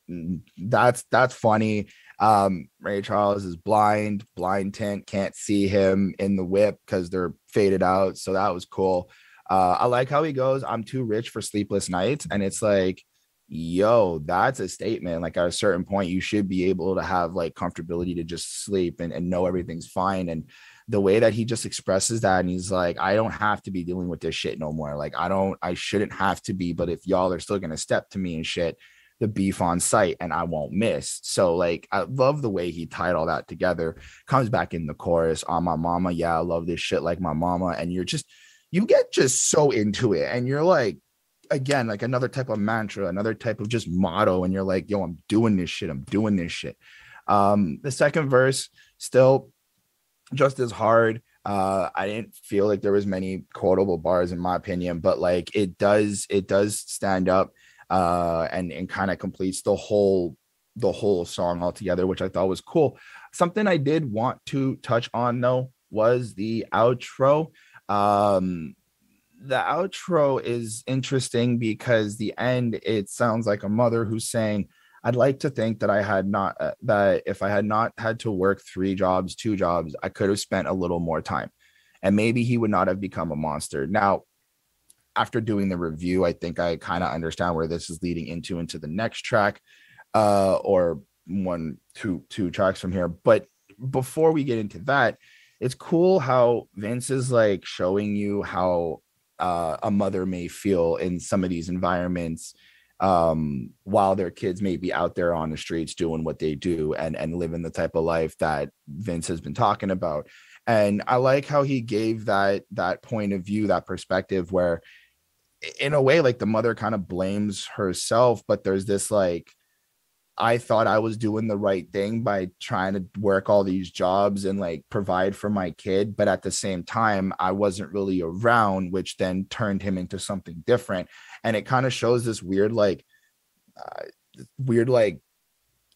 that's that's funny. Um, Ray Charles is blind, blind tint, can't see him in the whip because they're faded out. So that was cool. Uh, I like how he goes, I'm too rich for sleepless nights. And it's like, yo, that's a statement. Like at a certain point, you should be able to have like comfortability to just sleep and, and know everything's fine. And the way that he just expresses that, and he's like, I don't have to be dealing with this shit no more. Like, I don't, I shouldn't have to be, but if y'all are still gonna step to me and shit, the beef on site and I won't miss. So like I love the way he tied all that together. Comes back in the chorus on my mama. Yeah, I love this shit like my mama. And you're just you get just so into it. And you're like, again, like another type of mantra, another type of just motto. And you're like, yo, I'm doing this shit. I'm doing this shit. Um, the second verse still just as hard. Uh, I didn't feel like there was many quotable bars in my opinion, but like it does, it does stand up uh, and and kind of completes the whole the whole song altogether, which I thought was cool. Something I did want to touch on though was the outro. Um, the outro is interesting because the end it sounds like a mother who's saying, "I'd like to think that I had not uh, that if I had not had to work three jobs, two jobs, I could have spent a little more time." And maybe he would not have become a monster. Now, after doing the review, I think I kind of understand where this is leading into into the next track, uh, or one, two, two tracks from here. But before we get into that, it's cool how Vince is like showing you how uh, a mother may feel in some of these environments um, while their kids may be out there on the streets doing what they do and and living the type of life that Vince has been talking about. And I like how he gave that that point of view, that perspective where in a way like the mother kind of blames herself but there's this like I thought I was doing the right thing by trying to work all these jobs and like provide for my kid. But at the same time, I wasn't really around, which then turned him into something different. And it kind of shows this weird, like, uh, weird, like,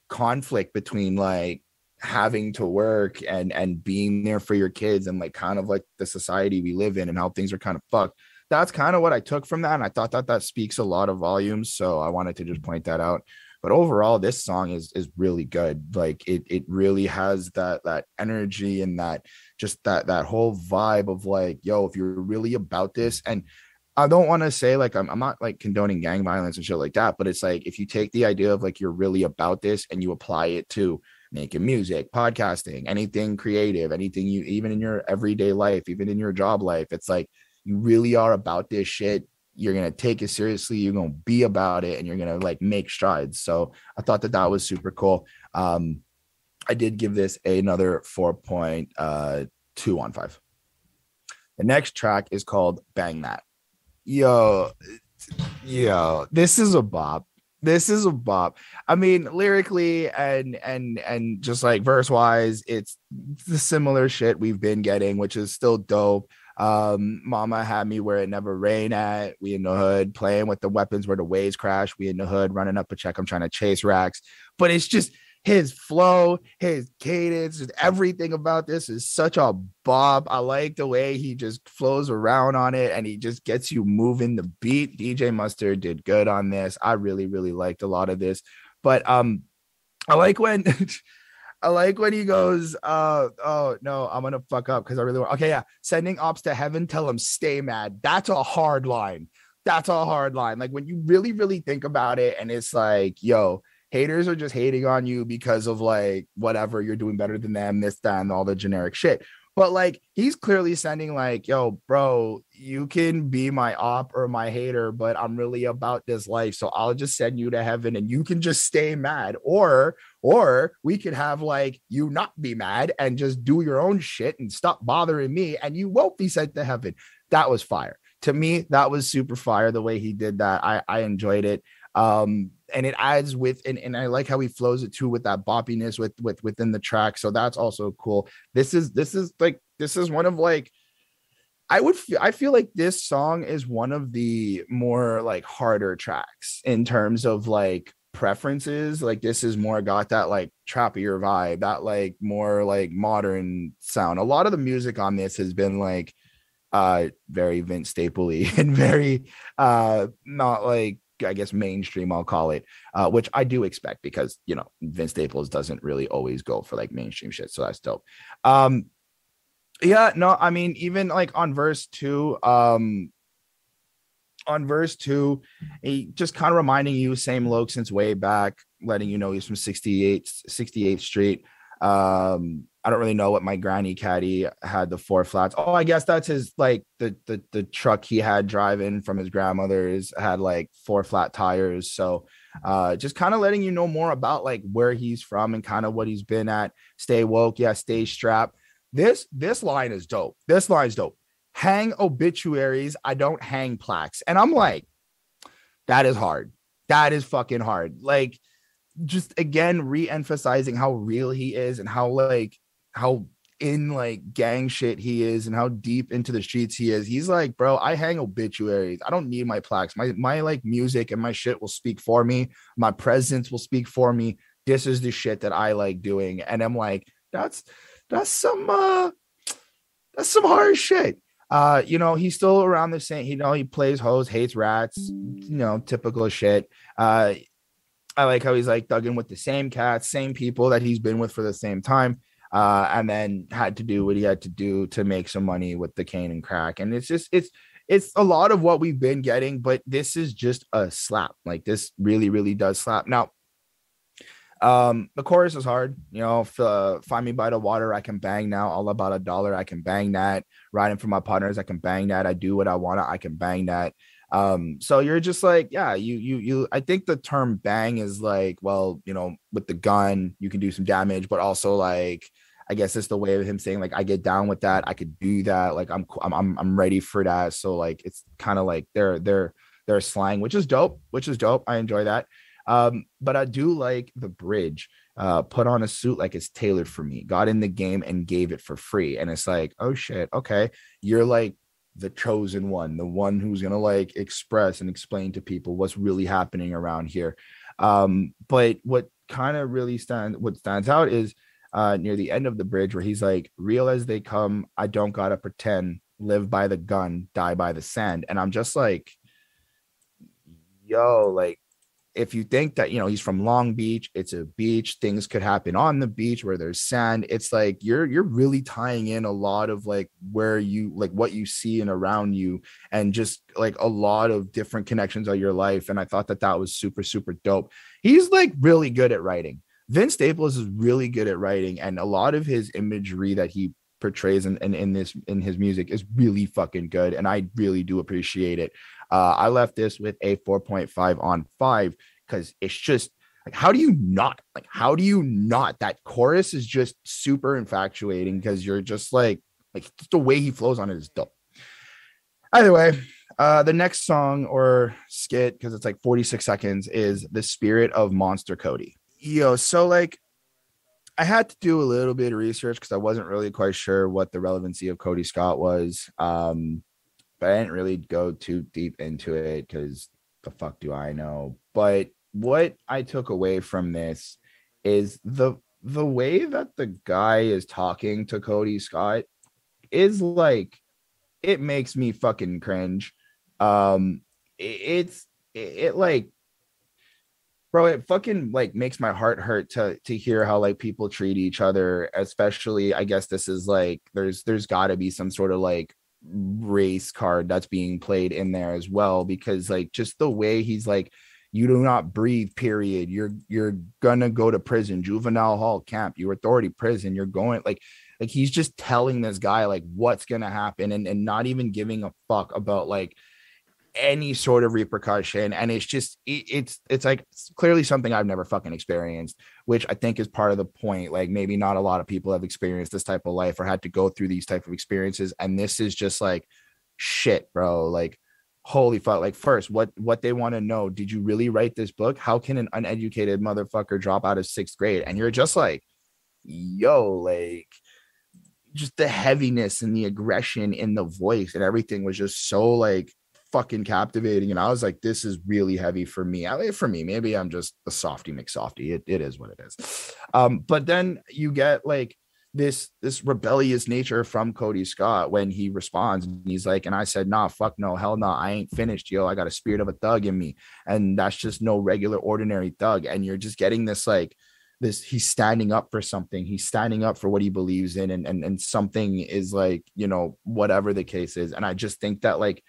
conflict between like having to work and and being there for your kids and like kind of like the society we live in and how things are kind of fucked that's kind of what I took from that. And I thought that that speaks a lot of volumes. So I wanted to just point that out. But overall, this song is is really good. Like it it really has that that energy and that just that that whole vibe of like, yo, if you're really about this, and I don't want to say like I'm, I'm not like condoning gang violence and shit like that, but it's like if you take the idea of like you're really about this and you apply it to making music, podcasting, anything creative, anything you even in your everyday life, even in your job life, it's like you really are about this shit you're gonna take it seriously you're gonna be about it and you're gonna like make strides. So i thought that that was super cool. Um i did give this another 4.2 uh, on 5 the next track is called bang that. Yo yo this is a bop. This is a bop. I mean lyrically and and and just like verse wise it's the similar shit we've been getting which is still dope um, mama had me where it never rained at. We in the hood playing with the weapons where the waves crash. We in the hood running up a check. I'm trying to chase racks, but it's just his flow, his cadence, everything about this is such a bob. I like the way he just flows around on it and he just gets you moving the beat. DJ Mustard did good on this. I really, really liked a lot of this. But um, I like when I like when he goes, uh, oh no, I'm gonna fuck up because I really want. Okay, yeah, sending ops to heaven, tell them stay mad. That's a hard line. That's a hard line. Like when you really, really think about it, and it's like, yo, haters are just hating on you because of like whatever you're doing better than them, this, that, and all the generic shit. But like he's clearly sending like, yo, bro, you can be my op or my hater, but I'm really about this life. So I'll just send you to heaven and you can just stay mad. Or or we could have like you not be mad and just do your own shit and stop bothering me and you won't be sent to heaven. That was fire. To me, that was super fire the way he did that. I, I enjoyed it. Um, and it adds with and, and I like how he flows it too with that boppiness with with within the track. So that's also cool. This is this is like this is one of like I would I feel like this song is one of the more like harder tracks in terms of like preferences. Like this is more got that like trappier vibe, that like more like modern sound. A lot of the music on this has been like uh very Vince Stapley and very uh not like I guess mainstream I'll call it, uh, which I do expect because you know Vince Staples doesn't really always go for like mainstream shit, so that's dope. Um, yeah, no, I mean, even like on verse two, um, on verse two, he just kind of reminding you same look since way back, letting you know he's from 68, 68th Street. Um, I don't really know what my granny caddy had the four flats. Oh, I guess that's his like the the the truck he had driving from his grandmother's had like four flat tires. So uh just kind of letting you know more about like where he's from and kind of what he's been at. Stay woke, yeah, stay strapped. This this line is dope. This line is dope. Hang obituaries. I don't hang plaques. And I'm like, that is hard. That is fucking hard. Like, just again re-emphasizing how real he is and how like how in like gang shit he is and how deep into the streets he is. He's like, bro, I hang obituaries. I don't need my plaques. My my like music and my shit will speak for me. My presence will speak for me. This is the shit that I like doing. And I'm like, that's that's some uh that's some hard shit. Uh, you know, he's still around the same, you know, he plays hoes, hates rats, you know, typical shit. Uh I like how he's like dug in with the same cats, same people that he's been with for the same time. Uh, and then had to do what he had to do to make some money with the cane and crack. And it's just it's it's a lot of what we've been getting, but this is just a slap. Like this really, really does slap. Now, um, the chorus is hard. You know, if, uh, find me by the water, I can bang now. All about a dollar, I can bang that. Riding for my partners, I can bang that. I do what I want, I can bang that. Um, so you're just like, yeah, you you you. I think the term bang is like, well, you know, with the gun, you can do some damage, but also like, I guess it's the way of him saying like, I get down with that, I could do that, like I'm I'm I'm ready for that. So like, it's kind of like their their their slang, which is dope, which is dope. I enjoy that. Um, but I do like the bridge. Uh, put on a suit like it's tailored for me. Got in the game and gave it for free, and it's like, oh shit, okay, you're like the chosen one, the one who's gonna like express and explain to people what's really happening around here. Um, but what kind of really stands what stands out is uh near the end of the bridge where he's like, real as they come, I don't gotta pretend, live by the gun, die by the sand. And I'm just like, yo, like if you think that you know he's from Long Beach, it's a beach, things could happen on the beach where there's sand. It's like you're you're really tying in a lot of like where you like what you see and around you, and just like a lot of different connections of your life. And I thought that that was super super dope. He's like really good at writing. Vince Staples is really good at writing, and a lot of his imagery that he portrays in, in, in this in his music is really fucking good and i really do appreciate it uh, I left this with a 4.5 on five because it's just like, how do you not like, how do you not? That chorus is just super infatuating because you're just like, like just the way he flows on it is dope. Either way, uh, the next song or skit, because it's like 46 seconds, is The Spirit of Monster Kody. Yo, so like I had to do a little bit of research because I wasn't really quite sure what the relevancy of Kody Scott was. Um, but I didn't really go too deep into it because the fuck do I know? But what I took away from this is the the way that the guy is talking to Kody Scott is like it makes me fucking cringe. Um it, it's it, it like bro it fucking like makes my heart hurt to to hear how like people treat each other especially i guess this is like there's there's got to be some sort of like race card that's being played in there as well because like just the way he's like you do not breathe period. You're you're gonna go to prison. Juvenile hall camp. You authority prison. You're going like like he's just telling this guy like what's gonna happen and, and not even giving a fuck about like any sort of repercussion and it's just it, it's it's like it's clearly something i've never fucking experienced which i think is part of the point like maybe not a lot of people have experienced this type of life or had to go through these type of experiences and this is just like shit bro like holy fuck like first what what they want to know did you really write this book? How can an uneducated motherfucker drop out of sixth grade? And you're just like yo like just the heaviness and the aggression in the voice and everything was just so like fucking captivating and i was like this is really heavy for me. I for me maybe i'm just a softy mcsofty. It, it is what it is. Um but then you get like this this rebellious nature from Kody Scott when he responds and he's like, and I said, nah, fuck no, hell no, I ain't finished, yo. I got a spirit of a thug in me, and that's just no regular ordinary thug. And you're just getting this like this he's standing up for something. He's standing up for what he believes in and and, and something is like you know whatever the case is. And i just think that like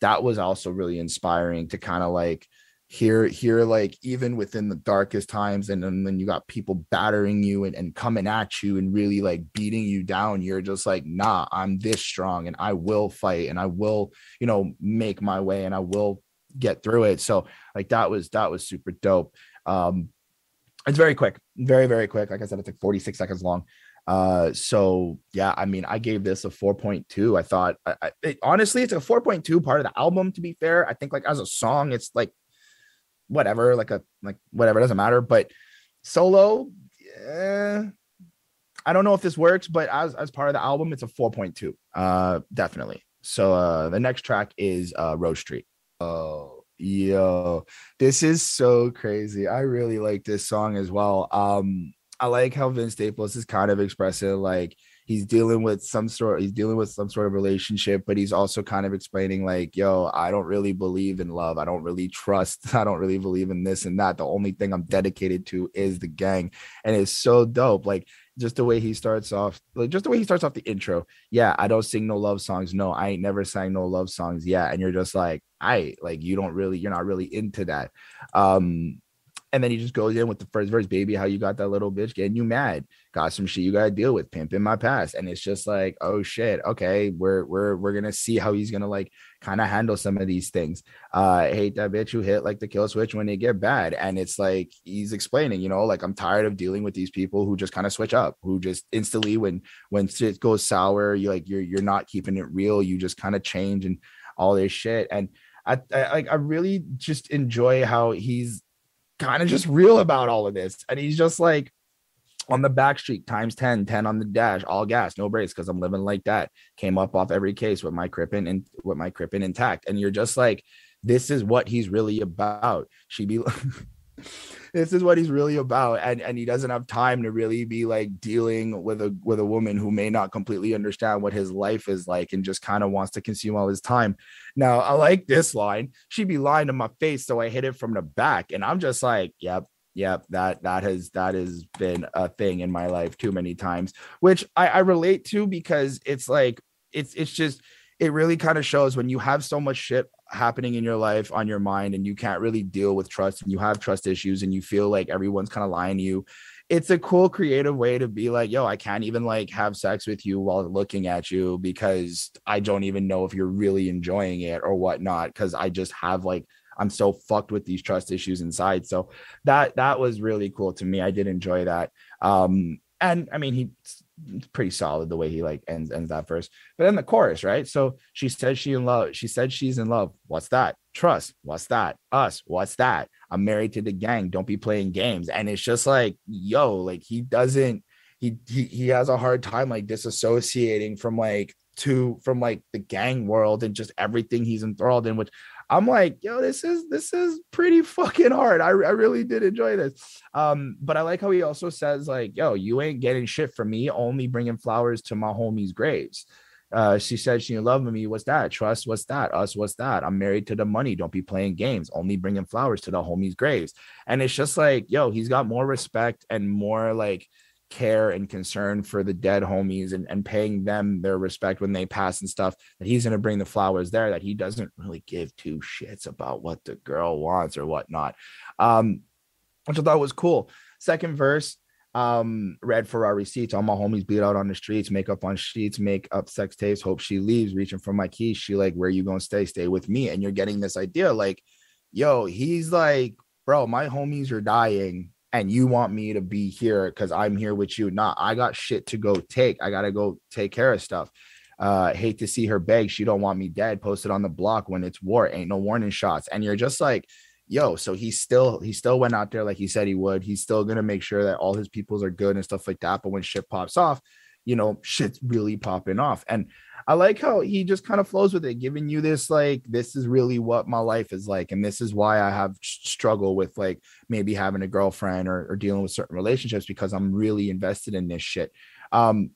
that was also really inspiring to kind of like hear here like even within the darkest times and, then you got people battering you and, and coming at you and really like beating you down you're just like nah i'm this strong and i will fight and i will you know make my way and i will get through it. So like that was that was super dope. Um it's very quick very very quick. Like i said it's like 46 seconds long uh so yeah i mean i gave this a 4.2 i thought I, I, it, honestly it's a 4.2 part of the album to be fair i think like as a song it's like whatever, like a like whatever, doesn't matter. But solo, yeah, I don't know if this works, but as as part of the album, it's a 4.2. Uh definitely. So uh the next track is uh Rose Street. Oh yo, this is so crazy. I really like this song as well. Um, I like how Vince Staples is kind of expressing like he's dealing with some sort he's dealing with some sort of relationship but he's also kind of explaining like yo i don't really believe in love. I don't really trust i don't really believe in this and that. The only thing i'm dedicated to is the gang. And it's so dope. Like just the way he starts off like just the way he starts off the intro. Yeah i don't sing no love songs. No i ain't never sang no love songs yeah and you're just like i like you don't really you're not really into that. Um and then he just goes in with the first verse, baby, how you got that little bitch getting you mad. Got some shit you gotta deal with, pimp in my past. And it's just like, oh shit, okay, we're we're we're gonna see how he's gonna like kind of handle some of these things. Uh I hate that bitch who hit like the kill switch when they get bad. And it's like he's explaining, you know, like I'm tired of dealing with these people who just kind of switch up, who just instantly when when shit goes sour, you like you're you're not keeping it real, you just kind of change and all this shit. And I, I I really just enjoy how he's kind of just real about all of this. And he's just like on the back street times 10, 10 on the dash, all gas, no brakes, because I'm living like that. Came up off every case with my crippin and with my crippin intact. And you're just like, this is what he's really about. She be this is what he's really about and and he doesn't have time to really be like dealing with a with a woman who may not completely understand what his life is like and just kind of wants to consume all his time. Now i like this line she'd be lying to my face so i hit it from the back and i'm just like yep yep that that has that has been a thing in my life too many times which i i relate to because it's like it's it's just it really kind of shows when you have so much shit happening in your life on your mind and you can't really deal with trust and you have trust issues and you feel like everyone's kind of lying to you it's a cool creative way to be like yo i can't even like have sex with you while looking at you because i don't even know if you're really enjoying it or whatnot because i just have like i'm so fucked with these trust issues inside. So that that was really cool to me. I did enjoy that. Um and i mean he pretty solid the way he like ends ends that verse. But then the chorus, right? So she said she in love. She said she's in love. What's that? Trust. What's that? Us. What's that? I'm married to the gang. Don't be playing games. And it's just like, yo, like he doesn't. He he he has a hard time like disassociating from like to from like the gang world and just everything he's enthralled in, which I'm like, yo, this is this is pretty fucking hard. I, I really did enjoy this. Um, but I like how he also says, like, yo, you ain't getting shit from me, only bringing flowers to my homies' graves. Uh, she said she love me. What's that? Trust? What's that? Us? What's that? I'm married to the money. Don't be playing games. Only bringing flowers to the homies' graves. And it's just like, yo, he's got more respect and more like care and concern for the dead homies and, and paying them their respect when they pass and stuff that he's going to bring the flowers there that he doesn't really give two shits about what the girl wants or whatnot. Um which i thought was cool. Second verse um red ferrari seats. All my homies beat out on the streets make up on sheets make up sex tapes hope she leaves reaching for my keys. She like where you gonna stay? Stay with me. And you're getting this idea like yo he's like bro my homies are dying and you want me to be here because I'm here with you. Not I got shit to go take. I gotta go take care of stuff. uh, hate to see her beg. She don't want me dead. Posted on the block when it's war. Ain't no warning shots. And you're just like, yo, so he still he still went out there like he said he would. He's still gonna make sure that all his peoples are good and stuff like that. But when shit pops off, you know, shit's really popping off. And I like how he just kind of flows with it, giving you this like, this is really what my life is like. And this is why I have struggle with like maybe having a girlfriend or, or dealing with certain relationships because I'm really invested in this shit. Um,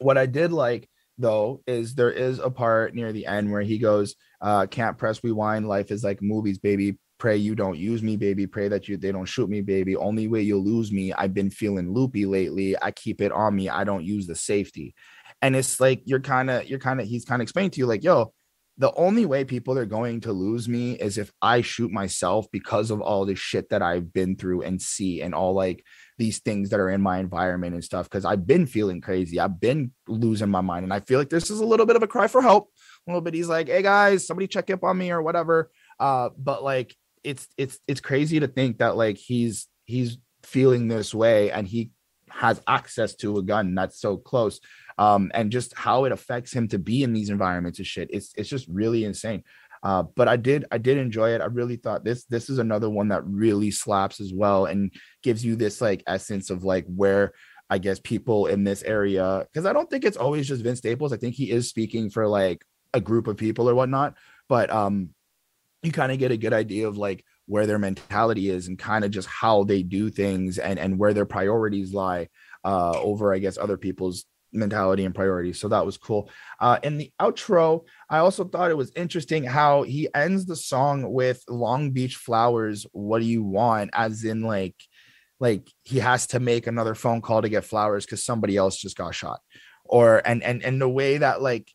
what I did like though is there is a part near the end where he goes, uh, can't press rewind. Life is like movies, baby. Pray you don't use me, baby. Pray that you they don't shoot me, baby. Only way you'll lose me. I've been feeling loopy lately. I keep it on me. I don't use the safety. And it's like you're kind of, you're kind of, he's kind of explaining to you, like, yo, the only way people are going to lose me is if I shoot myself because of all the shit that I've been through and see and all like these things that are in my environment and stuff. Cause I've been feeling crazy. I've been losing my mind. And I feel like this is a little bit of a cry for help. A little bit. He's like, hey guys, somebody check up on me or whatever. Uh, but like it's it's it's crazy to think that like he's he's feeling this way and he has access to a gun that's so close um, and just how it affects him to be in these environments and shit. It's it's just really insane. Uh, but I did I did enjoy it. I really thought this this is another one that really slaps as well and gives you this like essence of like where I guess people in this area because I don't think it's always just Vince Staples. I think he is speaking for like a group of people or whatnot. But um, you kind of get a good idea of like where their mentality is and kind of just how they do things and and where their priorities lie uh, over I guess other people's mentality and priorities. So that was cool. Uh, in the outro, I also thought it was interesting how he ends the song with Long Beach Flowers. What do you want? As in, like, like he has to make another phone call to get flowers because somebody else just got shot. Or and and and the way that like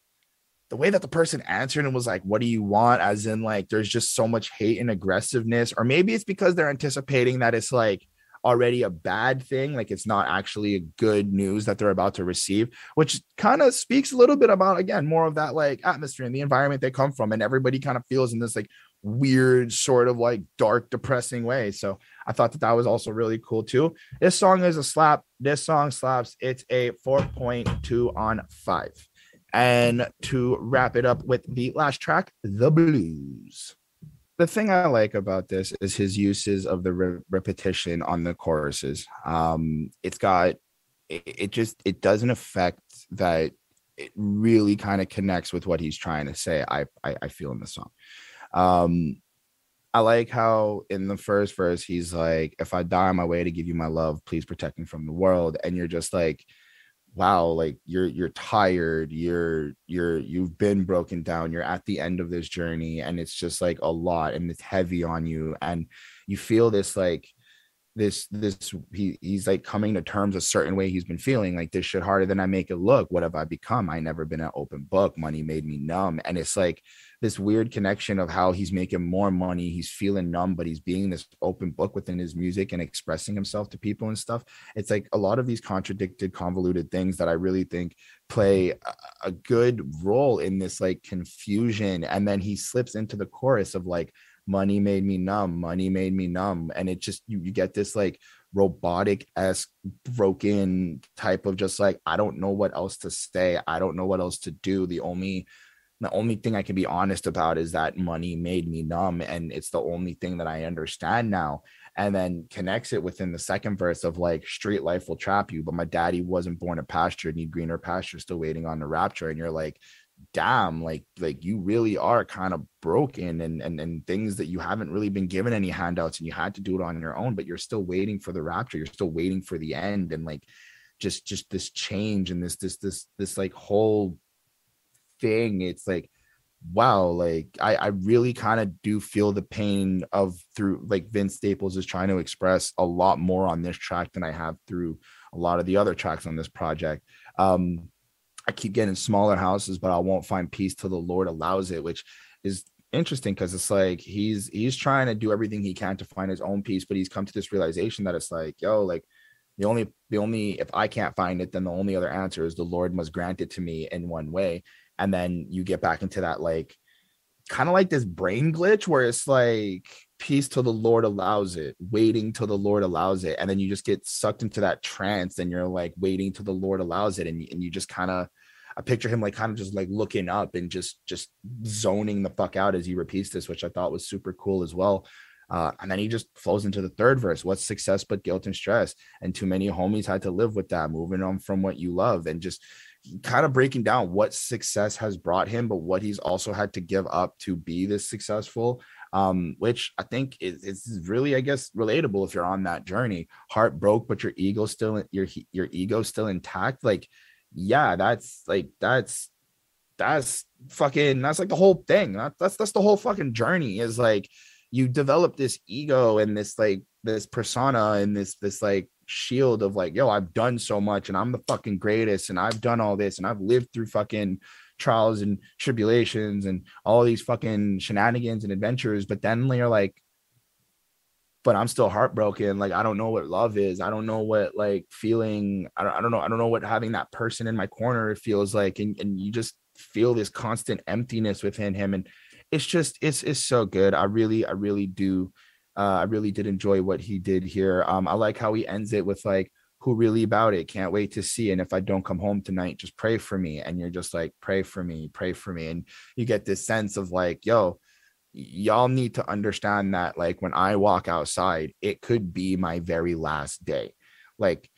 the way that the person answered and was like, What do you want? As in, like, there's just so much hate and aggressiveness, or maybe it's because they're anticipating that it's like already a bad thing like it's not actually a good news that they're about to receive which kind of speaks a little bit about again more of that like atmosphere and the environment they come from and everybody kind of feels in this like weird sort of like dark depressing way. So i thought that that was also really cool too. This song is a slap. This song slaps. It's a 4.2 on 5 and to wrap it up with the last track the blues the thing I like about this is his uses of the re- repetition on the choruses. Um, it's got it, it just it doesn't affect that it really kind of connects with what he's trying to say. I, I I feel in the song. Um, I like how in the first verse he's like, "If I die on my way to give you my love, please protect me from the world," and you're just like wow like you're you're tired you're you're you've been broken down you're at the end of this journey and it's just like a lot and it's heavy on you and you feel this like this this he he's like coming to terms a certain way he's been feeling like this shit harder than I make it look. What have I become? I never been an open book. Money made me numb. And it's like this weird connection of how he's making more money. He's feeling numb, but he's being this open book within his music and expressing himself to people and stuff. It's like a lot of these contradicted, convoluted things that I really think play mm-hmm. a, a good role in this like confusion. And then he slips into the chorus of like money made me numb money made me numb and it just you, you get this like robotic esque broken type of just like i don't know what else to say i don't know what else to do the only the only thing i can be honest about is that money made me numb and it's the only thing that i understand now. And then connects it within the second verse of like street life will trap you but my daddy wasn't born a pasture need greener pasture still waiting on the rapture. And you're like damn like like you really are kind of broken and and and things that you haven't really been given any handouts and you had to do it on your own but you're still waiting for the rapture. You're still waiting for the end. And like just just this change and this this this this like whole thing it's like wow like i i really kind of do feel the pain of through like vince staples is trying to express a lot more on this track than i have through a lot of the other tracks on this project um I keep getting smaller houses, but I won't find peace till the Lord allows it, which is interesting because it's like he's he's trying to do everything he can to find his own peace, but he's come to this realization that it's like, yo, like the only the only if I can't find it, then the only other answer is the Lord must grant it to me in one way. And then you get back into that like kind of like this brain glitch where it's like peace till the Lord allows it, waiting till the Lord allows it. And then you just get sucked into that trance and you're like waiting till the Lord allows it. And, and you just kind of, I picture him like kind of just like looking up and just just zoning the fuck out as he repeats this, which I thought was super cool as well. Uh, and then he just flows into the third verse. What's success but guilt and stress? And too many homies had to live with that, moving on from what you love, and just kind of breaking down what success has brought him, but what he's also had to give up to be this successful. Um, which I think is, is really, I guess, relatable if you're on that journey. Heart broke, but your ego still your your ego still intact. Like, yeah, that's like that's that's fucking that's like the whole thing. That, that's that's the whole fucking journey. Is like you develop this ego and this like this persona and this this like shield of like yo i've done so much and i'm the fucking greatest and i've done all this and i've lived through fucking trials and tribulations and all these fucking shenanigans and adventures but then you're like but i'm still heartbroken. Like i don't know what love is. I don't know what like feeling i don't, I don't know i don't know what having that person in my corner feels like. And, and you just feel this constant emptiness within him and it's just it's it's so good. I really I really do uh, I really did enjoy what he did here. Um, I like how he ends it with like, "Who really about it? Can't wait to see." And if I don't come home tonight, just pray for me. And you're just like, "Pray for me, pray for me," and you get this sense of like, "Yo." y'all need to understand that like when i walk outside it could be my very last day like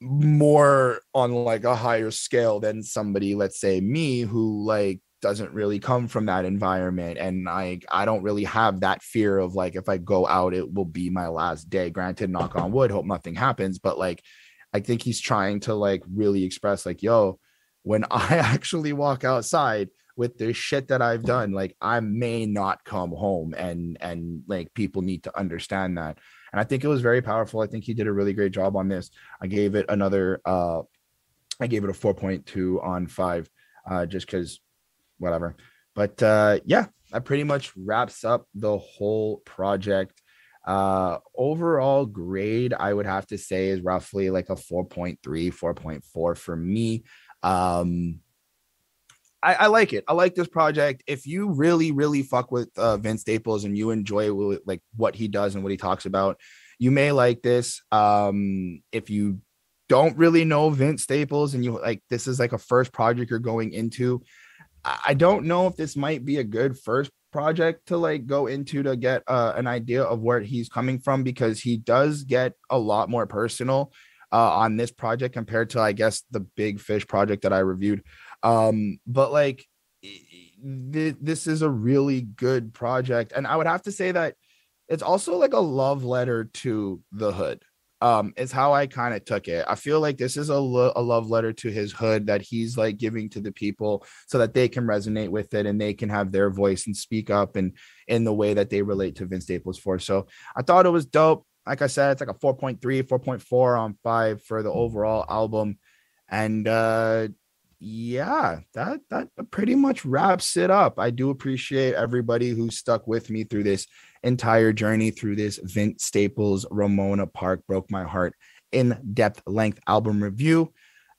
more on like a higher scale than somebody let's say me who like doesn't really come from that environment and I I don't really have that fear of like if I go out it will be my last day. Granted knock on wood hope nothing happens but like I think he's trying to like really express like yo when I actually walk outside with the shit that I've done like I may not come home and and like people need to understand that. And I think it was very powerful. I think he did a really great job on this. I gave it another uh I gave it a 4.2 on 5 uh just cuz whatever. But uh, yeah, that pretty much wraps up the whole project. Uh, overall grade, I would have to say, is roughly like a 4.3, 4.4 for me. Um, I, I, like it. I like this project. If you really, really fuck with uh, Vince Staples and you enjoy like what he does and what he talks about, you may like this. Um, if you don't really know Vince Staples and you like this is like a first project you're going into, I don't know if this might be a good first project to like go into to get uh, an idea of where he's coming from because he does get a lot more personal uh, on this project compared to I guess the Big Fish project that I reviewed. Um, but like th- this is a really good project, and I would have to say that it's also like a love letter to the hood um is how i kind of took it. I feel like this is a, lo- a love letter to his hood that he's like giving to the people so that they can resonate with it and they can have their voice and speak up and in the way that they relate to vince staples for. So i thought it was dope. Like i said it's like a 4.3 4.4 on 5 for the overall album. And uh yeah, that that pretty much wraps it up. I do appreciate everybody who stuck with me through this entire journey through this Vince Staples Ramona Park broke my heart in depth length album review.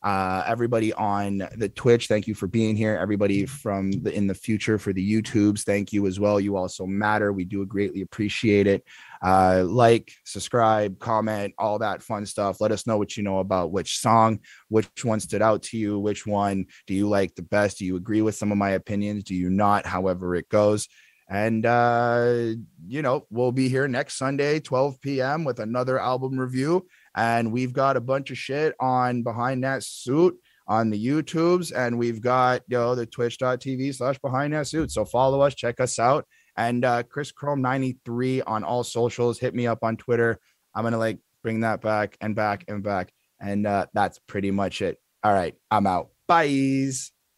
Uh, everybody on the Twitch, thank you for being here. Everybody from the in the future for the YouTubes, thank you as well. You also matter. We do greatly appreciate it. Uh, like, subscribe, comment, all that fun stuff. Let us know what you know about which song, which one stood out to you, which one do you like the best? Do you agree with some of my opinions? Do you not? However, it goes. And, uh, you know, we'll be here next Sunday, 12 p.m., with another album review. And we've got a bunch of shit on Behind That Suit on the YouTubes. And we've got, you know, the twitch.tv slash Behind That Suit. So follow us, check us out. And uh, Chris Chrome 93 on all socials. Hit me up on Twitter. I'm going to like bring that back and back and back. And uh, that's pretty much it. All right. I'm out. Bye.